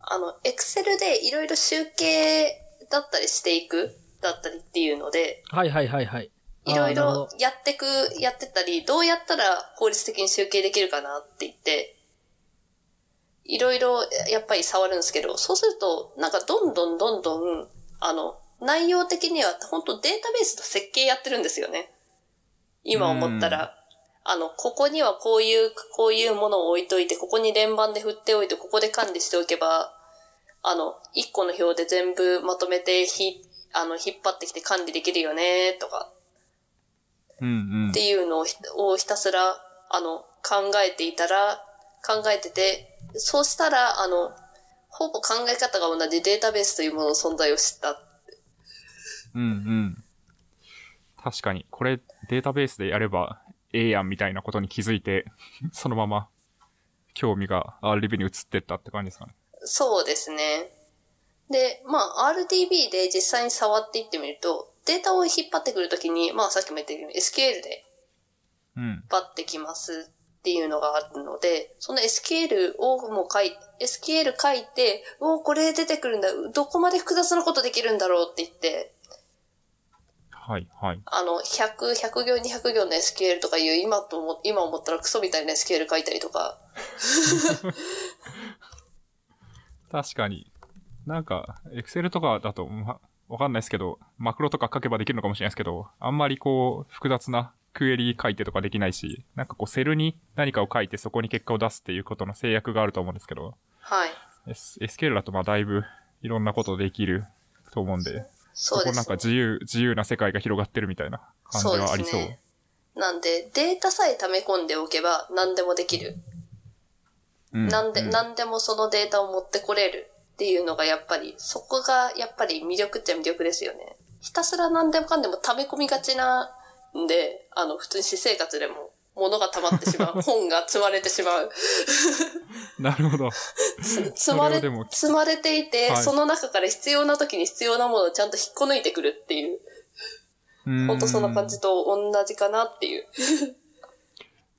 あの、Excel でいろいろ集計だったりしていく、だったりっていうので、はいはいはいはい。いろいろやってく、やってたり、どうやったら効率的に集計できるかなって言って、いろいろやっぱり触るんですけど、そうすると、なんかどんどんどんどん、あの、内容的には本当データベースと設計やってるんですよね。今思ったら。あの、ここにはこういう、こういうものを置いといて、ここに連番で振っておいて、ここで管理しておけば、あの、一個の表で全部まとめてひ、あの、引っ張ってきて管理できるよね、とか、うんうんっ。ていうのをひをひたすら、あの、考えていたら、考えてて、そうしたら、あの、ほぼ考え方が同じデータベースというものの存在を知った。うんうん。確かに、これデータベースでやればええやんみたいなことに気づいて、[laughs] そのまま興味が RDB に移ってったって感じですかね。そうですね。で、まあ、RDB で実際に触っていってみると、データを引っ張ってくるときに、まあ、さっきも言ったように SQL でうん。バってきますっていうのがあるので、その SQL をもう書い、SQL 書いて、おーこれ出てくるんだ、どこまで複雑なことできるんだろうって言って、はいはい。あの、100、100行、200行の SQL とかいう、今と思、今思ったらクソみたいな SQL 書いたりとか、[laughs] 確かに。なんか、Excel とかだと、ま、わかんないですけど、マクロとか書けばできるのかもしれないですけど、あんまりこう、複雑なクエリ書いてとかできないし、なんかこう、セルに何かを書いてそこに結果を出すっていうことの制約があると思うんですけど、はい。S- SQL だとまあだいぶいろんなことできると思うんで、そうです、ね。こなんか自由、自由な世界が広がってるみたいな感じはありそう。ね。なんで、データさえ溜め込んでおけば何でもできる。うなんで、う何でもそのデータを持ってこれるっていうのがやっぱり、そこがやっぱり魅力っちゃ魅力ですよね。ひたすら何でもかんでも溜め込みがちなんで、あの、普通に私生活でも物が溜まってしまう。[laughs] 本が積まれてしまう。なるほど。つ積まれ、積まれていて、はいその中から必要な時に必要なものをちゃんと引っこ抜いてくるっていう、ほんとそんな感じと同じかなっていう。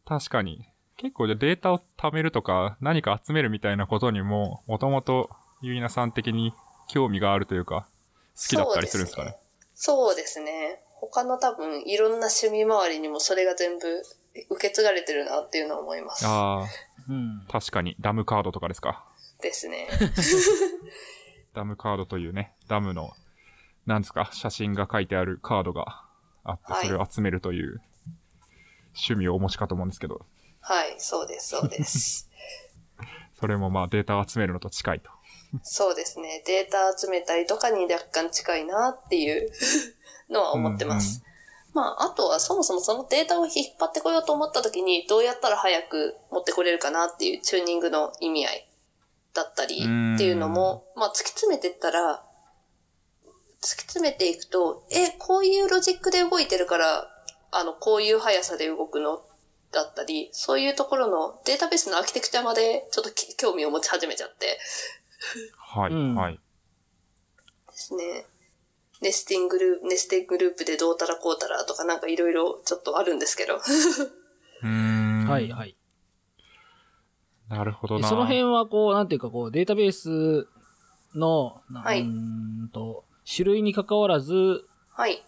確かに。結構じゃあデータを貯めるとか、何か集めるみたいなことにも、もともとゆいなさん的に興味があるというか、好きだったりするんですかね。そうですね。他の多分いろんな趣味周りにもそれが全部受け継がれてるなっていうのは思います。あうん。あ、確かに。ダムカードとかですか？ですね。[laughs] ダムカードというね、ダムの、なんですか、写真が書いてあるカードがあって、はいそれを集めるという趣味をお持ちかと思うんですけど、はい、そうです、そうです。[laughs] それもまあデータを集めるのと近いと。そうですね。データ集めたりとかに若干近いなっていうのは思ってます。まあ、あとはそもそもそのデータを引っ張ってこようと思った時にどうやったら早く持ってこれるかなっていうチューニングの意味合いだったりっていうのも、まあ突き詰めてったら、突き詰めていくと、え、こういうロジックで動いてるから、あの、こういう速さで動くのだったり、そういうところのデータベースのアーキテクチャまでちょっとき興味を持ち始めちゃってはい、うんはい。ですね。 nesting loop、nesting loop でどうたらこうたらとかなんかいろいろちょっとあるんですけど。うーん。はいはい。なるほどな。でその辺はこう、なんていうかこう、データベースの、なはいうーんと、種類に関わらず、はい。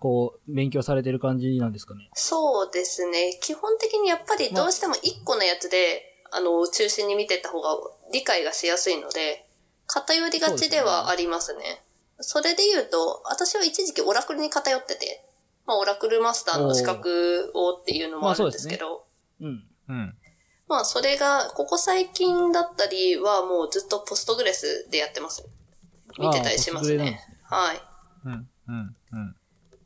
こう、勉強されてる感じなんですかね？そうですね。基本的にやっぱりどうしても一個のやつで、あの、中心に見てった方が理解がしやすいので、偏りがちではありますね。それで言うと、私は一時期オラクルに偏ってて、まあ、オラクルマスターの資格をっていうのもあるんですけど、うん。うん。まあ、それが、ここ最近だったりはもうずっとポストグレスでやってます。見てたりしますね。はい。うん。うん。うん。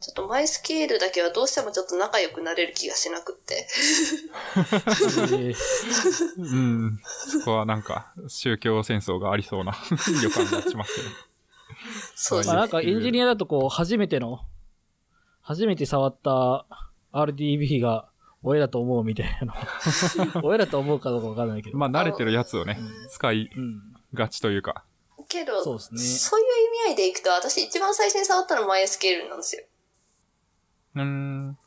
ちょっとマイスケールだけはどうしてもちょっと仲良くなれる気がしなくって。えーうん。そこはなんか、宗教戦争がありそうな [laughs] 予感がしますけど。そうですねまあなん。かエンジニアだとこう、初めての、初めて触った RDB が親だと思うみたいなの。[laughs] 親だと思うかどうかわからないけど。まあ、慣れてるやつをね、使いうん。がちというか。けど、そうですねそういう意味合いでいくと、私一番最初に触ったのマイスケールなんですよ。うーん。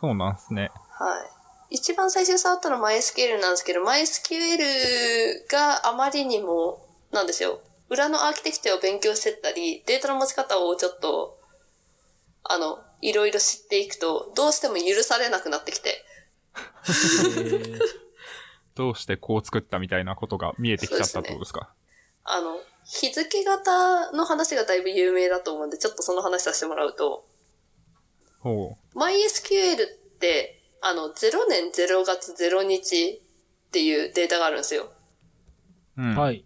そうなんすね。はい。一番最初に触ったのはマイスケールなんですけど、マイスケールがあまりにも、なんですよ。裏のアーキテクチャを勉強してったり、データの持ち方をちょっと、あの、いろいろ知っていくと、どうしても許されなくなってきて。え [laughs] ーどうしてこう作ったみたいなことが見えてきちゃったってことですか？あの、日付型の話がだいぶ有名だと思うんで、ちょっとその話させてもらうと、ほ MySQL って、あの、0年0月0日っていうデータがあるんですよ。う。うん。。はいい。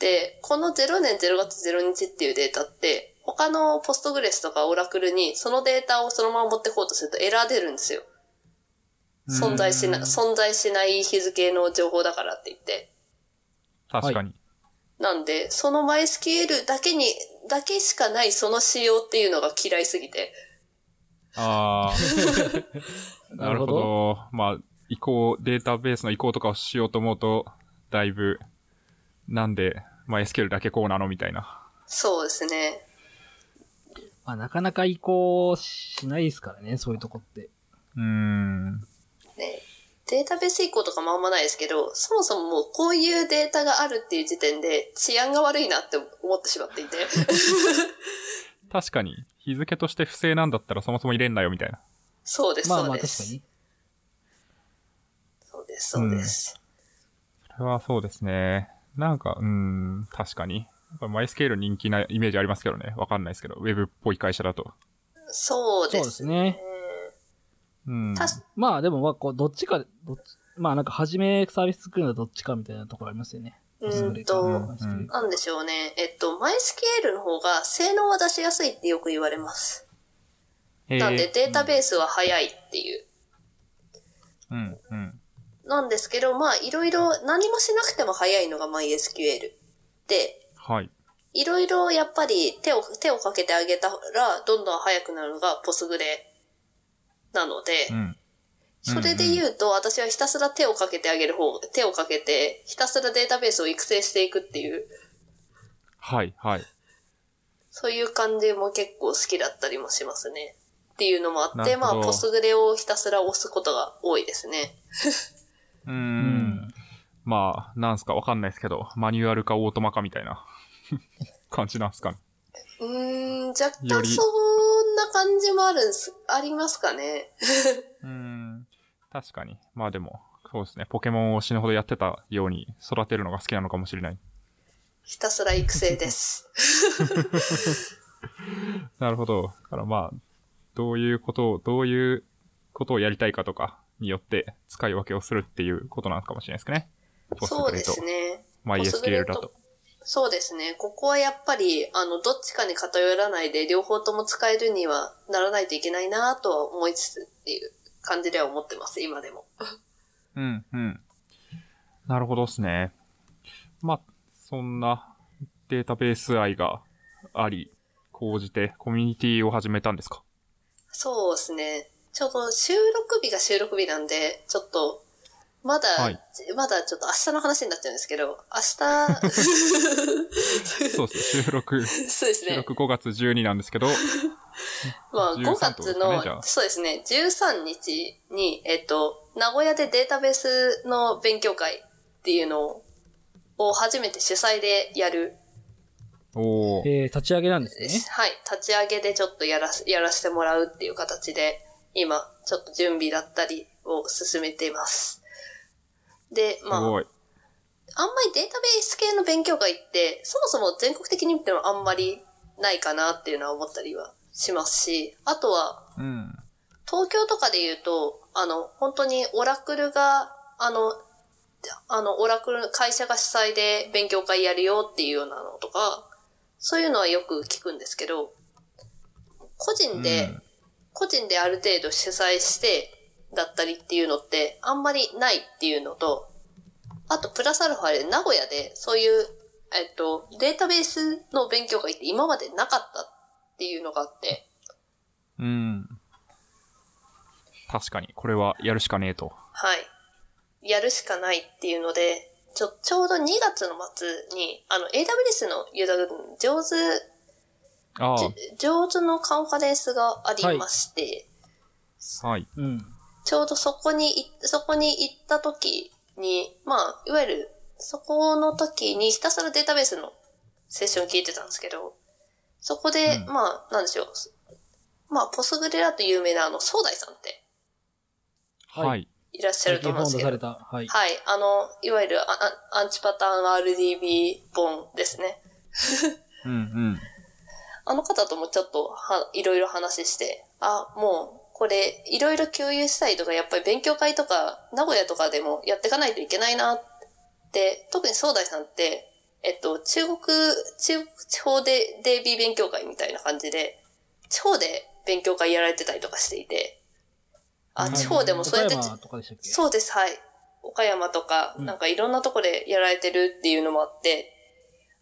で、この0年0月0日っていうデータって、他のポストグレスとかオラクルにそのデータをそのまま持ってこうとするとエラー出るんですよ。存在しな、うん存在しない日付の情報だからって言って。確かに。なんで、その MySQL だけに、だけしかないその仕様っていうのが嫌いすぎて。ああ。[laughs] なるほど。まあ、移行、データベースの移行とかをしようと思うと、だいぶ、なんで、まあ、SQL だけこうなのみたいな。そうですね。まあ、なかなか移行しないですからね、そういうとこって。うーん。ねデータベース移行とかもあんまないですけど、そもそももうこういうデータがあるっていう時点で治安が悪いなって思ってしまっていて。[laughs] 確かに、日付として不正なんだったらそもそも入れんなよみたいな。そうです、まあまあそうです。確かに。そうです、そうです。それはそうですね。なんか、うーん、確かに。マイスケール人気なイメージありますけどね。わかんないですけど、ウェブっぽい会社だと。そうですそうですね。うん。まあでもまあこう、どっちか、どっち、まあなんか初めサービス作るのはどっちかみたいなところありますよね。うんとなんでしょうね。えっと、マイスケールの方が性能は出しやすいってよく言われます。なんでデータベースは早いっていう。うん、うん。なんですけど、まあいろいろ何もしなくても早いのが MySQL。で、はい。いろいろやっぱり手を、手をかけてあげたらどんどん早くなるのがポスグレなので、うん。それで言うと、私はひたすら手をかけてあげる方、手をかけて、ひたすらデータベースを育成していくっていう、はい、はい。そういう感じも結構好きだったりもしますね。っていうのもあって、まあ、ポスグレをひたすら押すことが多いですね。[laughs] うんん。まあ、なんすかわかんないですけど、マニュアルかオートマかみたいな [laughs] 感じなんすかね。うーん、若干そんな感じもあるんす、ありますかね。[laughs] うーん。確かに。まあでも、そうですね。ポケモンを死ぬほどやってたように育てるのが好きなのかもしれない。ひたすら育成です。[laughs] なるほど。だからまあ、どういうことを、どういうことをやりたいかとかによって使い分けをするっていうことなのかもしれないですかね。そうですね。マイポスグレ SQL だと。そうですね。ここはやっぱり、あの、どっちかに偏らないで、両方とも使えるにはならないといけないなとは思いつつっていう感じでは思ってます、今でも。うん、うん。なるほどですね。まあ、そんなデータベース愛があり、講じてコミュニティを始めたんですか？そうですね。ちょうど収録日が収録日なんで、ちょっと、まだ、はいまだちょっと明日の話になっちゃうんですけど、明日、[laughs] そうですね。収録、[laughs] そうですね。収録5月12なんですけど、[laughs] まあ、13 5ってことです月の、ねそうですね、13日に、えっと、名古屋でデータベースの勉強会っていうのを初めて主催でやるおー。えー、立ち上げなんですね。はい。立ち上げでちょっとやらす、やらせてもらうっていう形で、今、ちょっと準備だったりを進めています。で、すまあ。あんまりデータベース系の勉強会って、そもそも全国的に見てもあんまりないかなっていうのは思ったりはしますし、あとは、うん。東京とかで言うと、あの、本当にオラクルが、あの、あの、オラクルの会社が主催で勉強会やるよっていうようなのとか、そういうのはよく聞くんですけど、個人で、うん個人である程度主催して、だったりっていうのってあんまりないっていうのと、あとプラスアルファで名古屋でそういう、えっと、データベースの勉強会って今までなかったっていうのがあって、うん。確かに、これはやるしかねえと。はい。やるしかないっていうので、ちょ、ちょうど2月の末に、あの、AWS のユーザー上手、あ上手のカンファレンスがありまして、あ、はい。うん。ちょうどそこにい、そこに行った時に、まあ、いわゆる、そこの時にひたすらデータベースのセッション聞いてたんですけど、そこで、うんまあ、なんでしょう。まあ、ポスグレだと有名なあの、ソーダイさんってはいはい。いらっしゃると思うんですけど。はい。はい。あの、いわゆるアアアンチパターン RDB 本ですね。うんうん。あの方ともちょっとはいろいろ話して、あ、もうこれいろいろ共有したいとか、やっぱり勉強会とか、名古屋とかでもやっていかないといけないなって、特に総大さんって、えっと、中国、中国地方で DB 勉強会みたいな感じで、地方で勉強会やられてたりとかしていて、あ、はい地方でもそうやってそうです、はい。岡山とか、うん。なんかいろんなとこでやられてるっていうのもあって、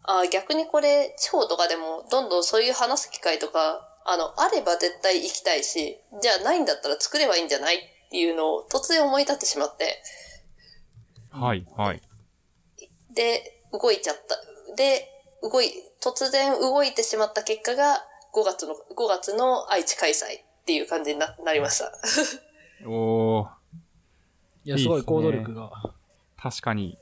あ逆にこれ、地方とかでもどんどんそういう話す機会とか、あの、あれば絶対行きたいし、じゃあないんだったら作ればいいんじゃないっていうのを突然思い立ってしまって、はい、はい。で、動いちゃった。で、動い、突然動いてしまった結果が5月の、5月の愛知開催っていう感じにななりました。おー、いや、すごい行動力が。確かに。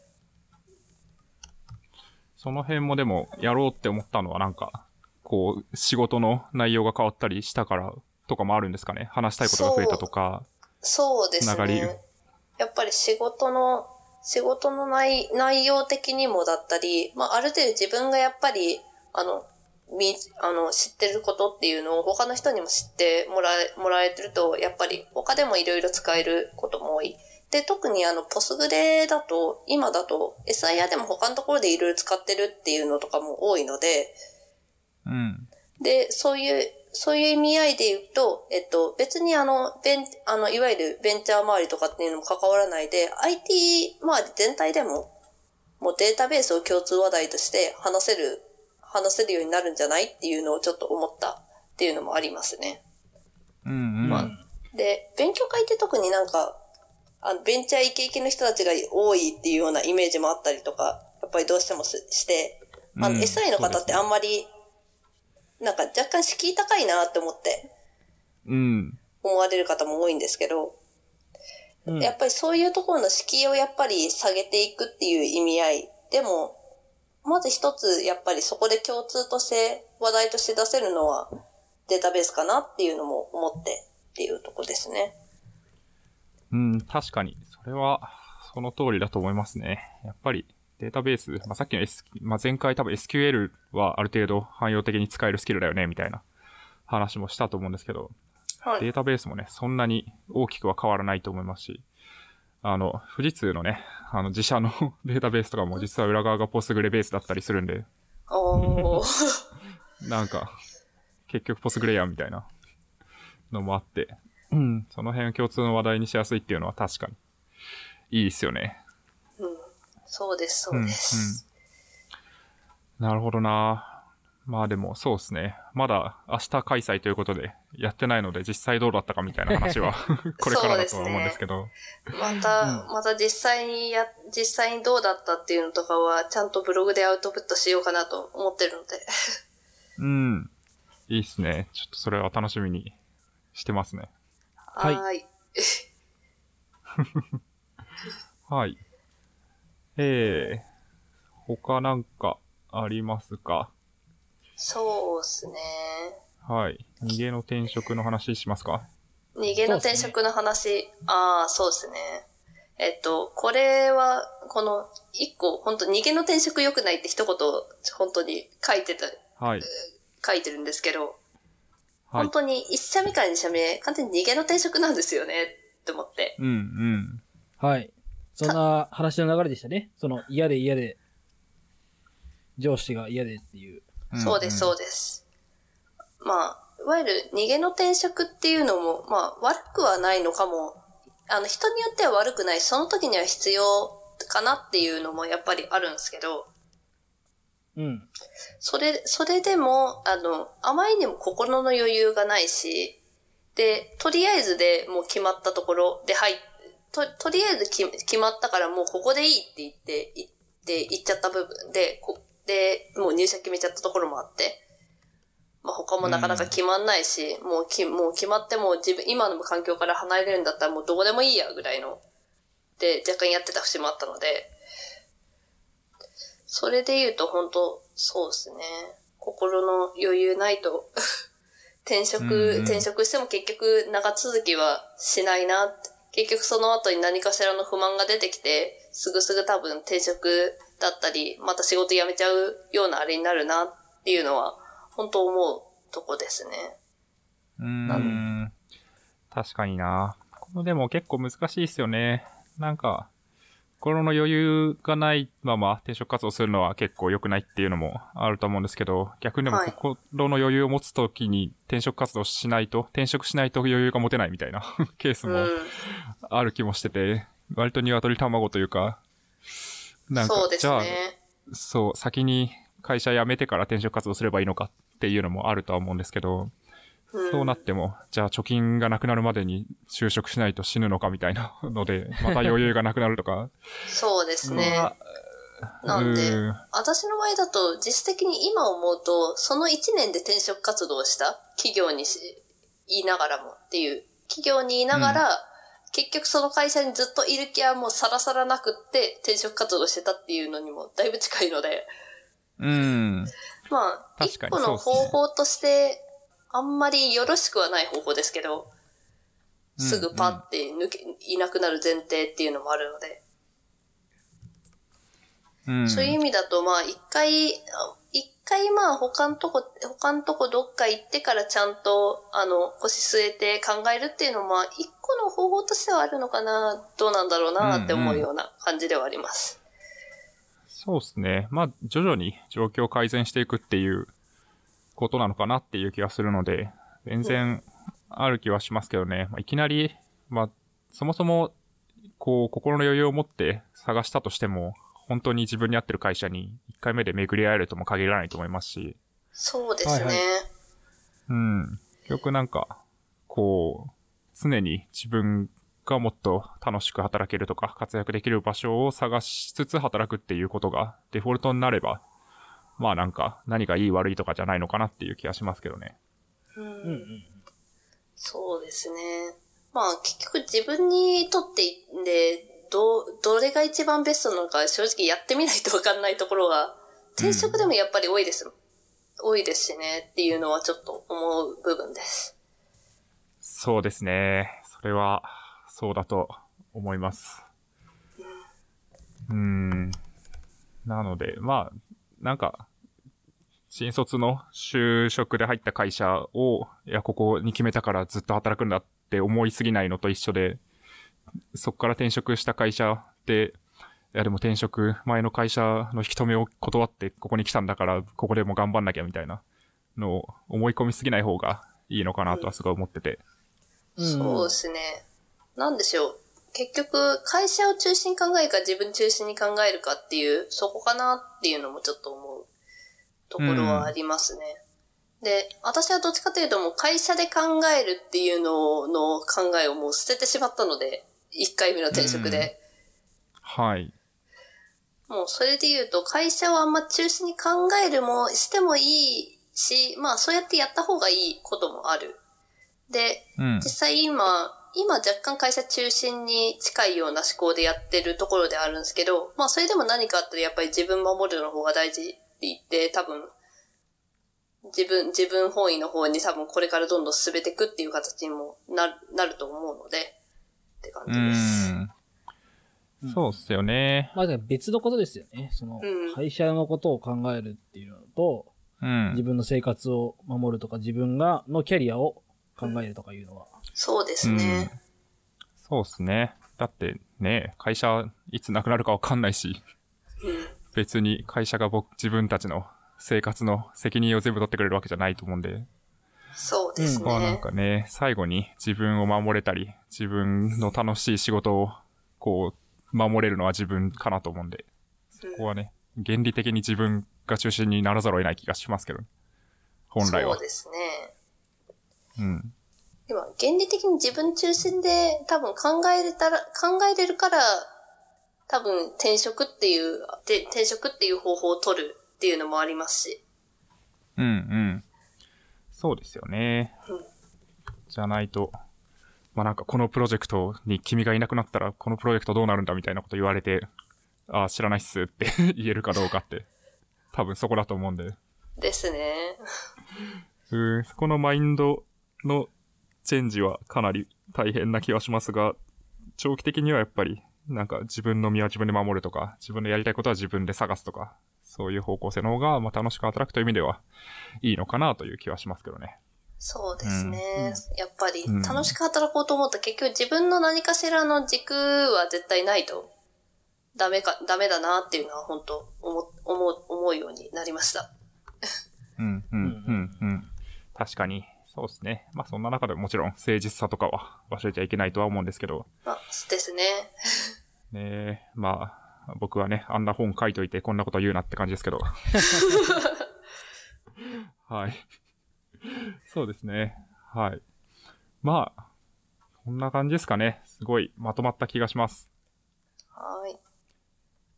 その辺もでも、やろうって思ったのはなんか、こう、仕事の内容が変わったりしたからとかもあるんですかね？話したいことが増えたとか。そうですね。やっぱり仕事の、仕事の内内容的にもだったり、まあ、ある程度自分がやっぱり、あの、み、あの、知ってることっていうのを他の人にも知ってもらえ、もらえてると、やっぱり他でもいろいろ使えることも多い。で、特にあの、ポスグレだと、今だと SIR でも他のところでいろいろ使ってるっていうのとかも多いので、うん。で、そういう、そういう意味合いで言うと、えっと、別にあの、ベン、あの、いわゆるベンチャー周りとかっていうのも関わらないで、IT 周り全体でも、もうデータベースを共通話題として話せる、話せるようになるんじゃないっていうのをちょっと思ったっていうのもありますね。うんうん。まあで、勉強会って特になんか、あの、ベンチャーイケイケの人たちが多いっていうようなイメージもあったりとか、やっぱりどうしてもすして、あの、うん SI の方ってあんまり、なんか若干敷居高いなって思ってうん。思われる方も多いんですけど、うんやっぱりそういうところの敷居をやっぱり下げていくっていう意味合い。でも、まず一つやっぱりそこで共通として話題として出せるのはデータベースかなっていうのも思ってっていうとこですね。うん、確かに。それは、その通りだと思いますね。やっぱり、データベース、まあ、さっきの、S、まあ、前回多分 SQL はある程度汎用的に使えるスキルだよね、みたいな話もしたと思うんですけど、はい。データベースもね、そんなに大きくは変わらないと思いますし、あの、富士通のね、あの、自社の [laughs] データベースとかも実は裏側がポスグレベースだったりするんで、おー。[laughs] なんか、結局ポスグレやんみたいなのもあって、うん、その辺を共通の話題にしやすいっていうのは確かに、いいですよね。うん。そうです、そうです。うんうん。なるほどなまあでも、そうですね。まだ明日開催ということで、やってないので実際どうだったかみたいな話は、[laughs] これからだとは思うんですけど。また、また実際にや、実際にどうだったっていうのとかは、ちゃんとブログでアウトプットしようかなと思ってるので。うん。いいっすね。ちょっとそれは楽しみにしてますね。はいはーい。[laughs] はい。えー、他なんかありますか？そうですね。はい。逃げの転職の話しますか？逃げの転職の話、ああ、そうですね。えっと、これは、この、一個、本当逃げの転職良くないって一言、本当に書いてた、はい。書いてるんですけど、はい本。当に一社目から二社目、完全に逃げの転職なんですよね、って思って。うんうん。はい。そんな話の流れでしたね。その嫌で嫌で、上司が嫌でっていう。そうです、そうです。まあ、いわゆる逃げの転職っていうのも、まあ、悪くはないのかも、あの、人によっては悪くない、その時には必要かなっていうのもやっぱりあるんですけど、うん。それ、それでも、あの、あまりにも心の余裕がないし、で、とりあえずでもう決まったところで入っと、とりあえずき決まったからもうここでいいって言って、言って、言っちゃった部分で、こで、もう入社決めちゃったところもあって、まあ他もなかなか決まんないし、もうき、もう決まっても自分、今の環境から離れるんだったらもうどこでもいいやぐらいの、で、若干やってた節もあったので、それで言うと本当そうですね。心の余裕ないと、[laughs] 転職、うんうん転職しても結局長続きはしないなって。結局その後に何かしらの不満が出てきて、すぐすぐ多分転職だったり、また仕事辞めちゃうようなあれになるなっていうのは、本当思うとこですね。うーん。確かにな。このでも結構難しいですよね。なんか、心の余裕がないまま転職活動するのは結構良くないっていうのもあると思うんですけど、逆にでもはい心の余裕を持つときに転職活動しないと、転職しないと余裕が持てないみたいな [laughs] ケースもうん。ある気もしてて、割と鶏卵というか、なんか、そうですじゃあ、ね。そう、先に会社辞めてから転職活動すればいいのかっていうのもあるとは思うんですけど、うんそうなっても、じゃあ貯金がなくなるまでに就職しないと死ぬのかみたいな [laughs] ので、また余裕がなくなるとか。そうですね。まあなんで私の場合だと、実質的に今思うと、その1年で転職活動をした企業にし言いながらもっていう、企業にいながら、結局その会社にずっといる気はもうさらさらなくって転職活動してたっていうのにもだいぶ近いので、うん。まあ、一個の方法として、あんまりよろしくはない方法ですけど、すぐパッて抜け、いなくなる前提っていうのもあるので、うん。そういう意味だと、まあ、一回、あ一回まあ、他のとこ、他のとこどっか行ってからちゃんと、あの、腰据えて考えるっていうのも、まあ、一個の方法としてはあるのかな、どうなんだろうなって思うような感じではあります。そうですね。まあ、徐々に状況を改善していくっていうことなのかなっていう気がするので、全然ある気はしますけどね。まあ、いきなり、まあ、そもそも、こう、心の余裕を持って探したとしても、本当に自分に合ってる会社に1回目で巡り合えるとも限らないと思いますし、そうですね。はいはいうん。よくなんか、こう、常に自分がもっと楽しく働けるとか、活躍できる場所を探しつつ働くっていうことがデフォルトになれば、まあなんか、何がいい悪いとかじゃないのかなっていう気がしますけどね。うんうんうん。そうですね。まあ結局自分にとってで、ど、どれが一番ベストなのか正直やってみないとわかんないところが、転職でもやっぱり多いです。多いですしねっていうのはちょっと思う部分です。そうですね。それは、そうだと思います。うん。なので、まあ、なんか、新卒の就職で入った会社を、いや、ここに決めたからずっと働くんだって思いすぎないのと一緒で、そこから転職した会社で、いやでも転職、前の会社の引き止めを断ってここに来たんだから、ここでも頑張んなきゃみたいなのを思い込みすぎない方がいいのかなとはすごい思ってて。そうですね。なんでしょう。結局、会社を中心に考えるか自分中心に考えるかっていう、そこかなっていうのもちょっと思うところはありますね。で、私はどっちかというともう会社で考えるっていうのの考えをもう捨ててしまったので、1回目の転職で。はい。もうそれで言うと、会社をあんま中心に考えるもしてもいいし、まあそうやってやった方がいいこともある。で、うん実。際今、今若干会社中心に近いような思考でやってるところであるんですけど、まあそれでも何かあったらやっぱり自分守るの方が大事って言って、多分、自分、自分本位の方に多分これからどんどん進めていくっていう形にもなる、なると思うので、って感うじです。ん。そうっすよね。まあ、だから別のことですよね。そのうん、会社のことを考えるっていうのと、うん自。分の生活を守るとか、自分が、のキャリアを考えるとかいうのは。そうですね。そうっすね。だってね、会社いつなくなるかわかんないし、うん。別に会社が僕、自分たちの生活の責任を全部取ってくれるわけじゃないと思うんで、そうですここはなんね。かね、最後に自分を守れたり、自分の楽しい仕事を、こう、守れるのは自分かなと思うんで、うんここはね、原理的に自分が中心にならざるを得ない気がしますけど、本来はそう。ですね。うん。今、原理的に自分中心で多分考えれたら、考えれるから、多分転職っていう、で転職っていう方法を取るっていうのもありますし。うんうん。そうですよね。うんじゃないと、まあなんかこのプロジェクトに君がいなくなったらこのプロジェクトどうなるんだみたいなこと言われて、ああ、知らないっすって [laughs] 言えるかどうかって、多分そこだと思うんで。ですね。[laughs] うん、そこのマインドのチェンジはかなり大変な気はしますが、長期的にはやっぱり、なんか自分の身は自分で守るとか、自分のやりたいことは自分で探すとか、そういう方向性の方が、まあ楽しく働くという意味では、いいのかなという気はしますけどね。そうですね。うんやっぱりうん楽しく働こうと思ったら結局自分の何かしらの軸は絶対ないとダメか、ダメだなっていうのは本当思、思う、思うようになりました。うん、うん、うん、うん。確かに、そうですね。まあそんな中でももちろん誠実さとかは忘れちゃいけないとは思うんですけど、まあ、ですね。[laughs] ねえまあ、僕はね、あんな本書いといてこんなこと言うなって感じですけど。[laughs] はい。そうですね。はい。まあ、こんな感じですかね。すごいまとまった気がします。はい。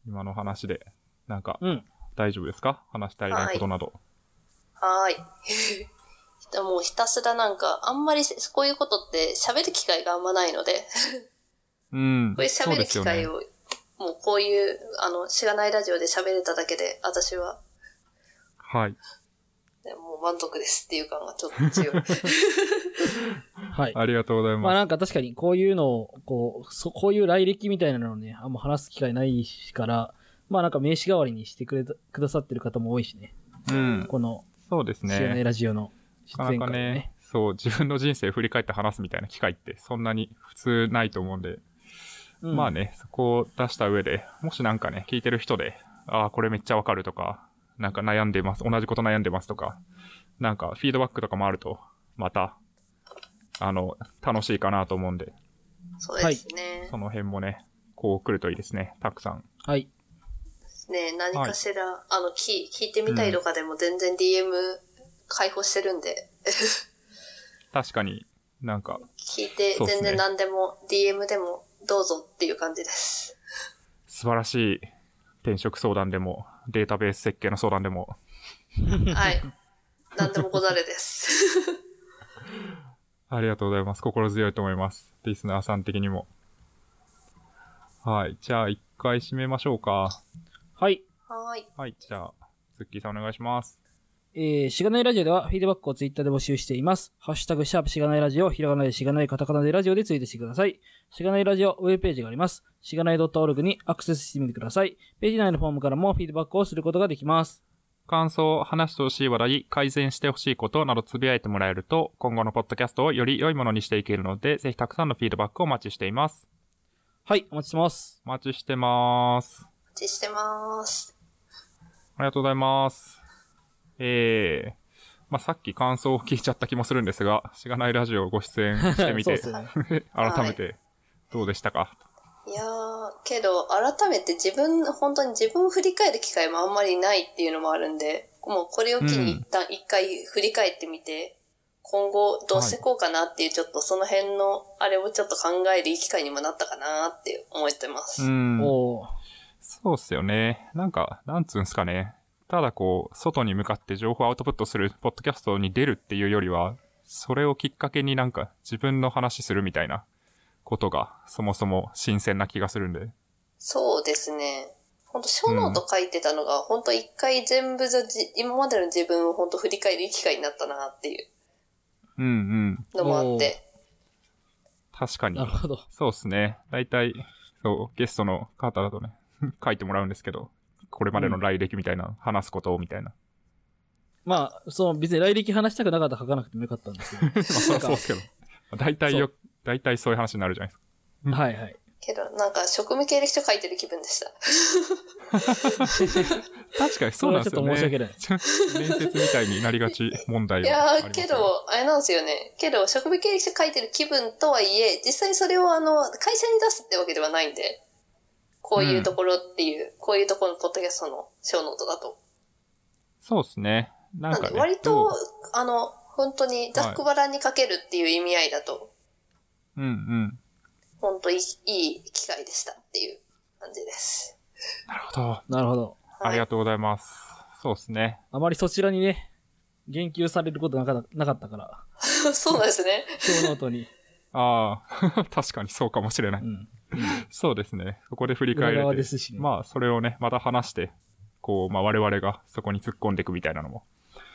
今の話で。なんか、うん。大丈夫ですか？話したいないことなど。はーい。でもうひたすらなんか、あんまりせこういうことって喋る機会があんまないので、うん。[laughs] こういう喋る。機会を、もうこういう、あの、しがないラジオで喋れただけで、私は、はい。ねもう満足ですっていう感がちょっと強い。[laughs] はい。ありがとうございまあまなんか確かにこういうのを、こう、そこういう来歴みたいなのをね、あんま話す機会ないから、まあなんか名刺代わりにしてくれた、くださってる方も多いしね。す。うん。この、そうです知らないね。ラジオの出なかなかね。ね、そう、自分の人生振り返って話すみたいな機会ってそんなに普通ないと思うんで、うんまあ。ね、そこを出した上で、もしなんかね、聞いてる人で、ああ、これめっちゃわかるとか、なんか悩んでます、同じこと悩んでますとか、なんかフィードバックとかもあると、また、あの、楽しいかなと思うんで、そうですね。その辺もね、こう来るといいですね、たくさん。はい。ね何かしら、あの、聞聞いてみたいとかでも全然 DM 開放してるんで、確かになんか、聞いて全然何でも、DM でもどうぞっていう感じです。素晴らしい転職相談でも、データベース設計の相談でも、はい。何でもござれです。[laughs] ありがとうございます。心強いと思います。リスナーさん的にも。はい。じゃあ、一回締めましょうか。はい。はーい。はい。じゃあ、ズッキーさんお願いします。えー、しがないラジオではフィードバックをツイッターで募集しています。ハッシュタグ、シャープしがないラジオ、ひらがなでしがないカタカナでラジオでツイートしてください。しがないラジオウェブページがあります。しがない .org にアクセスしてみてください。ページ内のフォームからもフィードバックをすることができます。感想、話してほしい話題、改善してほしいことなどつぶやいてもらえると、今後のポッドキャストをより良いものにしていけるので、ぜひたくさんのフィードバックをお待ちしています。はい、お待ちしてます。お待ちしてます。お待ちしてます。ありがとうございます。えー、まあ、さっき感想を聞いちゃった気もするんですが、しがないラジオをご出演してみて、ね。[laughs] 改めてどうでしたか、いやー、けど、改めて自分、本当に自分を振り返る機会もあんまりないっていうのもあるんで、もうこれを機に一旦一回振り返ってみて、今後どうしていこうかなっていう、ちょっとその辺の、あれをちょっと考えるいい機会にもなったかなって思ってます。うん。おーそうっすよね。なんか、なんつうんすかね。ただこう、外に向かって情報をアウトプットするポッドキャストに出るっていうよりは、それをきっかけになんか自分の話するみたいなことが、そもそも新鮮な気がするんで。そうですね。本当小ノート書いてたのが、本当一回全部じゃじ今までの自分を本当振り返る機会になったなっていううんうん。のもあって。確かになる。ほど。そうですね。大体、そう、ゲストの方だとね、[laughs] 書いてもらうんですけど、これまでの来歴みたいな、話すことをみたいな。まあ、その別に来歴話したくなかったら書かなくてもよかったんですけど。[laughs] まあ、そりゃそうですけど。大体よ、大体そういう話になるじゃないですか。はいはい。けど、なんか職務経歴書書いてる気分でした。[laughs] 確かにそうなんですよね。ちょっと申し訳ない面接みたいになりがち問題いはやけど、あれなんですよね。けど、職務経歴書書いてる気分とはいえ、実際それをあの、会社に出すってわけではないんで、こういうところっていう、こういうところのポッドキャストの小ノートだと。そうですね。なんかね。割とあの、本当にざっくばらんに書けるっていう意味合いだと、うんうん。本当いいいい機会でしたっていう感じです。なるほど。なるほど。ありがとうございます。そうですね。あまりそちらにね、言及されることなかったなかったから。[laughs] そうですね。小ノートに。ああ、[laughs] 確かにそうかもしれない。うん。そうですね。そこで振り返れて。ですしね。まあ、それをね、また話して、こう、まあ、我々がそこに突っ込んでいくみたいなのも、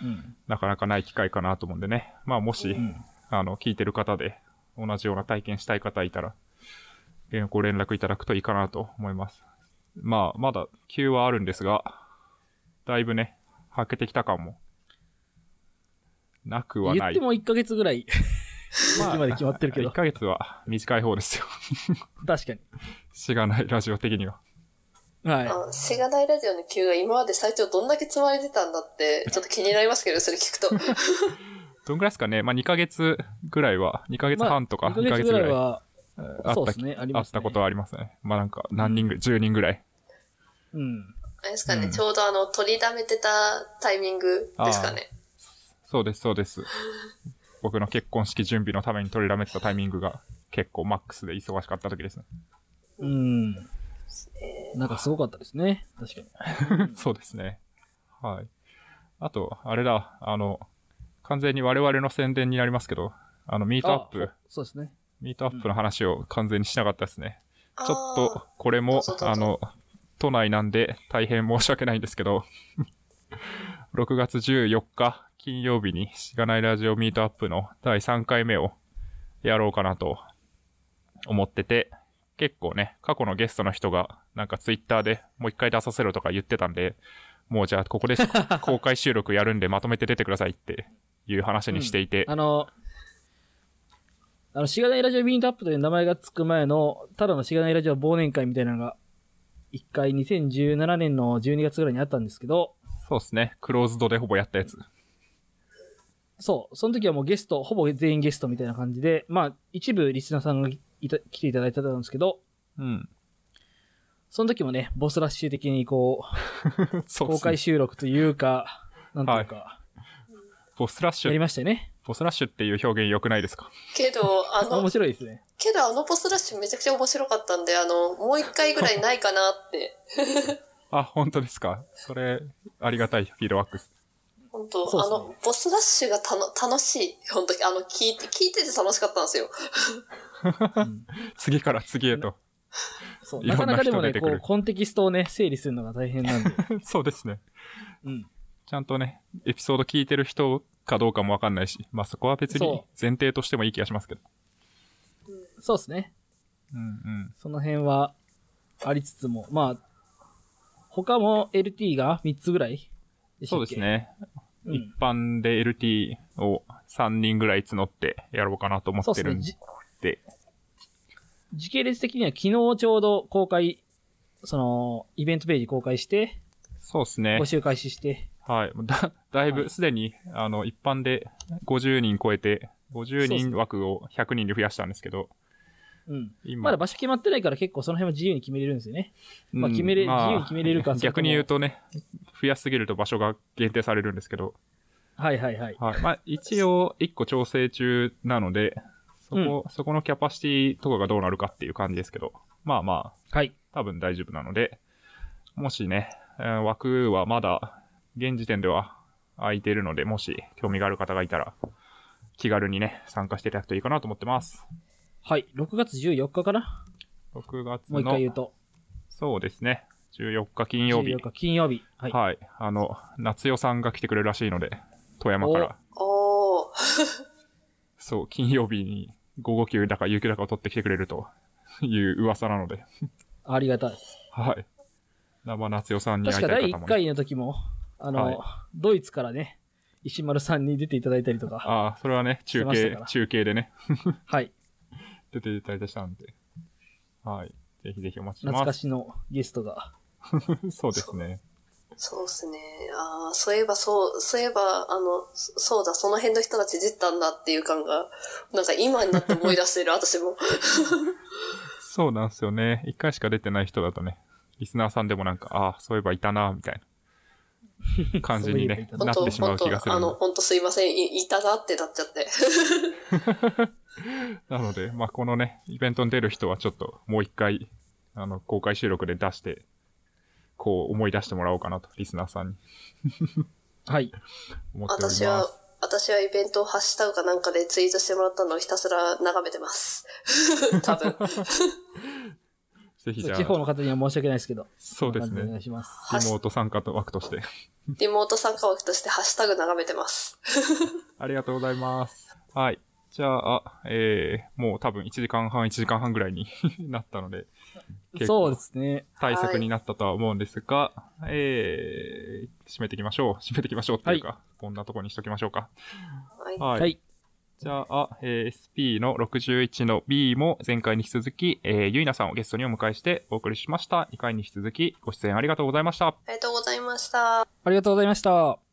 うん。なかなかない機会かなと思うんでね。まあ、もし、うん。あの、聞いてる方で、同じような体験したい方いたら、えーご連絡いただくといいかなと思います。まあ、まだ、急はあるんですが、だいぶね、はけてきた感も、なくはない。言っても1ヶ月ぐらい、まあ先まで決まってるけど1ヶ月は短い方ですよ。[laughs] 確かに。しがないラジオ的には。はい。あしがないラジオの Q が今まで最長どんだけ積まれてたんだって、ちょっと気になりますけど、それ聞くと。[laughs] どんぐらいですかね？まあ、2ヶ月ぐらいは、2ヶ月半とかまあ2 2ヶ月ぐらいは、あったねああったことはありますね。まあなんか、何人ぐらい、10人ぐらい。うん。あれですかね、うんちょうどあの、取りだめてたタイミングですかね。そうです、そうです。僕の結婚式準備のために取りだめてたタイミングが結構マックスで忙しかった時ですね。うん。なんかすごかったですね。確かに。[laughs] そうですね。はい。あと、あれだ、あの、完全に我々の宣伝になりますけど、あの、ミートアッあプ、そうですね。ミートアップの話を完全にしなかったですね。あーちょっと、これもあの、都内なんで大変申し訳ないんですけど、[laughs] 6月14日金曜日にしがないラジオミートアップの第3回目をやろうかなと思ってて、結構ね、過去のゲストの人がなんかツイッターでもう一回出させろとか言ってたんで、もうじゃあここで [laughs] 公開収録やるんでまとめて出てくださいっていう話にしていて、あの、あの、しがないラジオビーントアップという名前がつく前の、ただのしがないラジオ忘年会みたいなのが、一回2017年の12月ぐらいにあったんですけど、そうですね、クローズドでほぼやったやつ。そう、その時はもうゲスト、ほぼ全員ゲストみたいな感じで、まあ、一部リスナーさんがいた来ていただいてたんですけど、うん。その時もね、ボスラッシュ的にこう、[laughs] そうですね公開。収録というか、なんというか、ボスラッシやりュ、ましたよね。ボスラッシュっていう表現良くないですか？けど、あの [laughs] 面、白いですね。けどあのポストラッシュめちゃくちゃ面白かったんで、あの、もう一回ぐらいないかなって。[laughs] あ、本当ですか？それ、ありがたいフィードバックス。本当、ねあの、ボスラッシュがたの楽しい。本当に、あの、聞いて、聞いてて楽しかったんですよ。うん次から次へと。[laughs] そうななかなかでもね、こう、コンテキストをね、整理するのが大変なんで。[laughs] そうですね。うん。ちゃんとね、エピソード聞いてる人かどうかもわかんないし、まあそこは別にそ前提としてもいい気がしますけど。そうですね。うんうん。その辺はありつつも、まあ、他も LT が3つぐらいそうです。ね。うん一般で LT を3人ぐらい募ってやろうかなと思。ってるんじで。時系列的には昨日ちょうど公開、その、イベントページ公開して、そうですね募。集開始して、はい。だ、だいぶ、すでに、あの、一般で50人超えて、50人枠を100人で増やしたんですけど、うん。今、まだ場所決まってないから結構その辺は自由に決めれるんですよね。まあうん決めれまあ自由に決めれるか逆に言うとね、増やしすぎると場所が限定されるんですけど、はいはいはい。はい。まあ、一応、一個調整中なので、そこ、そこのキャパシティとかがどうなるかっていう感じですけど、まあまあ、はい。多分大丈夫なので、もしね、えー枠はまだ、現時点では空いているので、もし興味がある方がいたら、気軽にね、参加していただくといいかなと思ってます。はい。6月14日かな？6月もう一回言うの、と。そうですね、14日金曜日14。日金曜日。はい。はい。あの、夏代さんが来てくれるらしいので、富山から。おー。[laughs] そう、金曜日に午後休だか有給だかを取ってきてくれるという噂なので。ありがたい。はい。生夏代さんに会確か第1いたい方も、ね。回の時も、あの、はいドイツからね、石丸さんに出ていただいたりとか、ああ、それはね、中継中継でね、[laughs] はい。出ていただいたんで。はい。ぜひぜひお待ちします。かしのゲストが。[laughs] そうですね。そうですね。ああ、そういえばそう、そういえば、あの、そそうだ、その辺の人たち出てたんだっていう感が、なんか今になって思い出してる、[laughs] 私も。そうなんですよね。一回しか出てない人だとね、リスナーさんでもなんか、ああ、そういえばいたな、みたいな感じにね、なってしまう気がするあの。本当すいませんい、いたなってなっちゃって。[laughs] [laughs] なので、まあ、このね、イベントに出る人はちょっともう一回、あの、公開収録で出して、こう思い出してもらおうかなと、リスナーさんにはい。[laughs] 思っております。私は、私はイベントをハッシュタグかなんかでツイートしてもらったのをひたすら眺めてます。[laughs] 多分。ぜひじゃ地方あ、の方には申し訳ないですけど。そうですこんな感じお願ね。いします。リモート参加と枠として。リモート参加枠としてハッシュタグ眺めてます。ありがとうございます。はい。じゃあ、えー、もう多分1時間半、1時間半ぐらいに [laughs] なったので、結構そうですね。対策になったとは思うんですが、えー、締めていきましょう。締めていきましょうっていうか、こんなとこにしときましょうか。はい。はい。はい。じゃあ、えー SP の61の B も前回に引き続き、えー、ゆいなさんをゲストにお迎えしてお送りしました。2回に引き続きご出演ありがとうございました。ありがとうございました。ありがとうございました。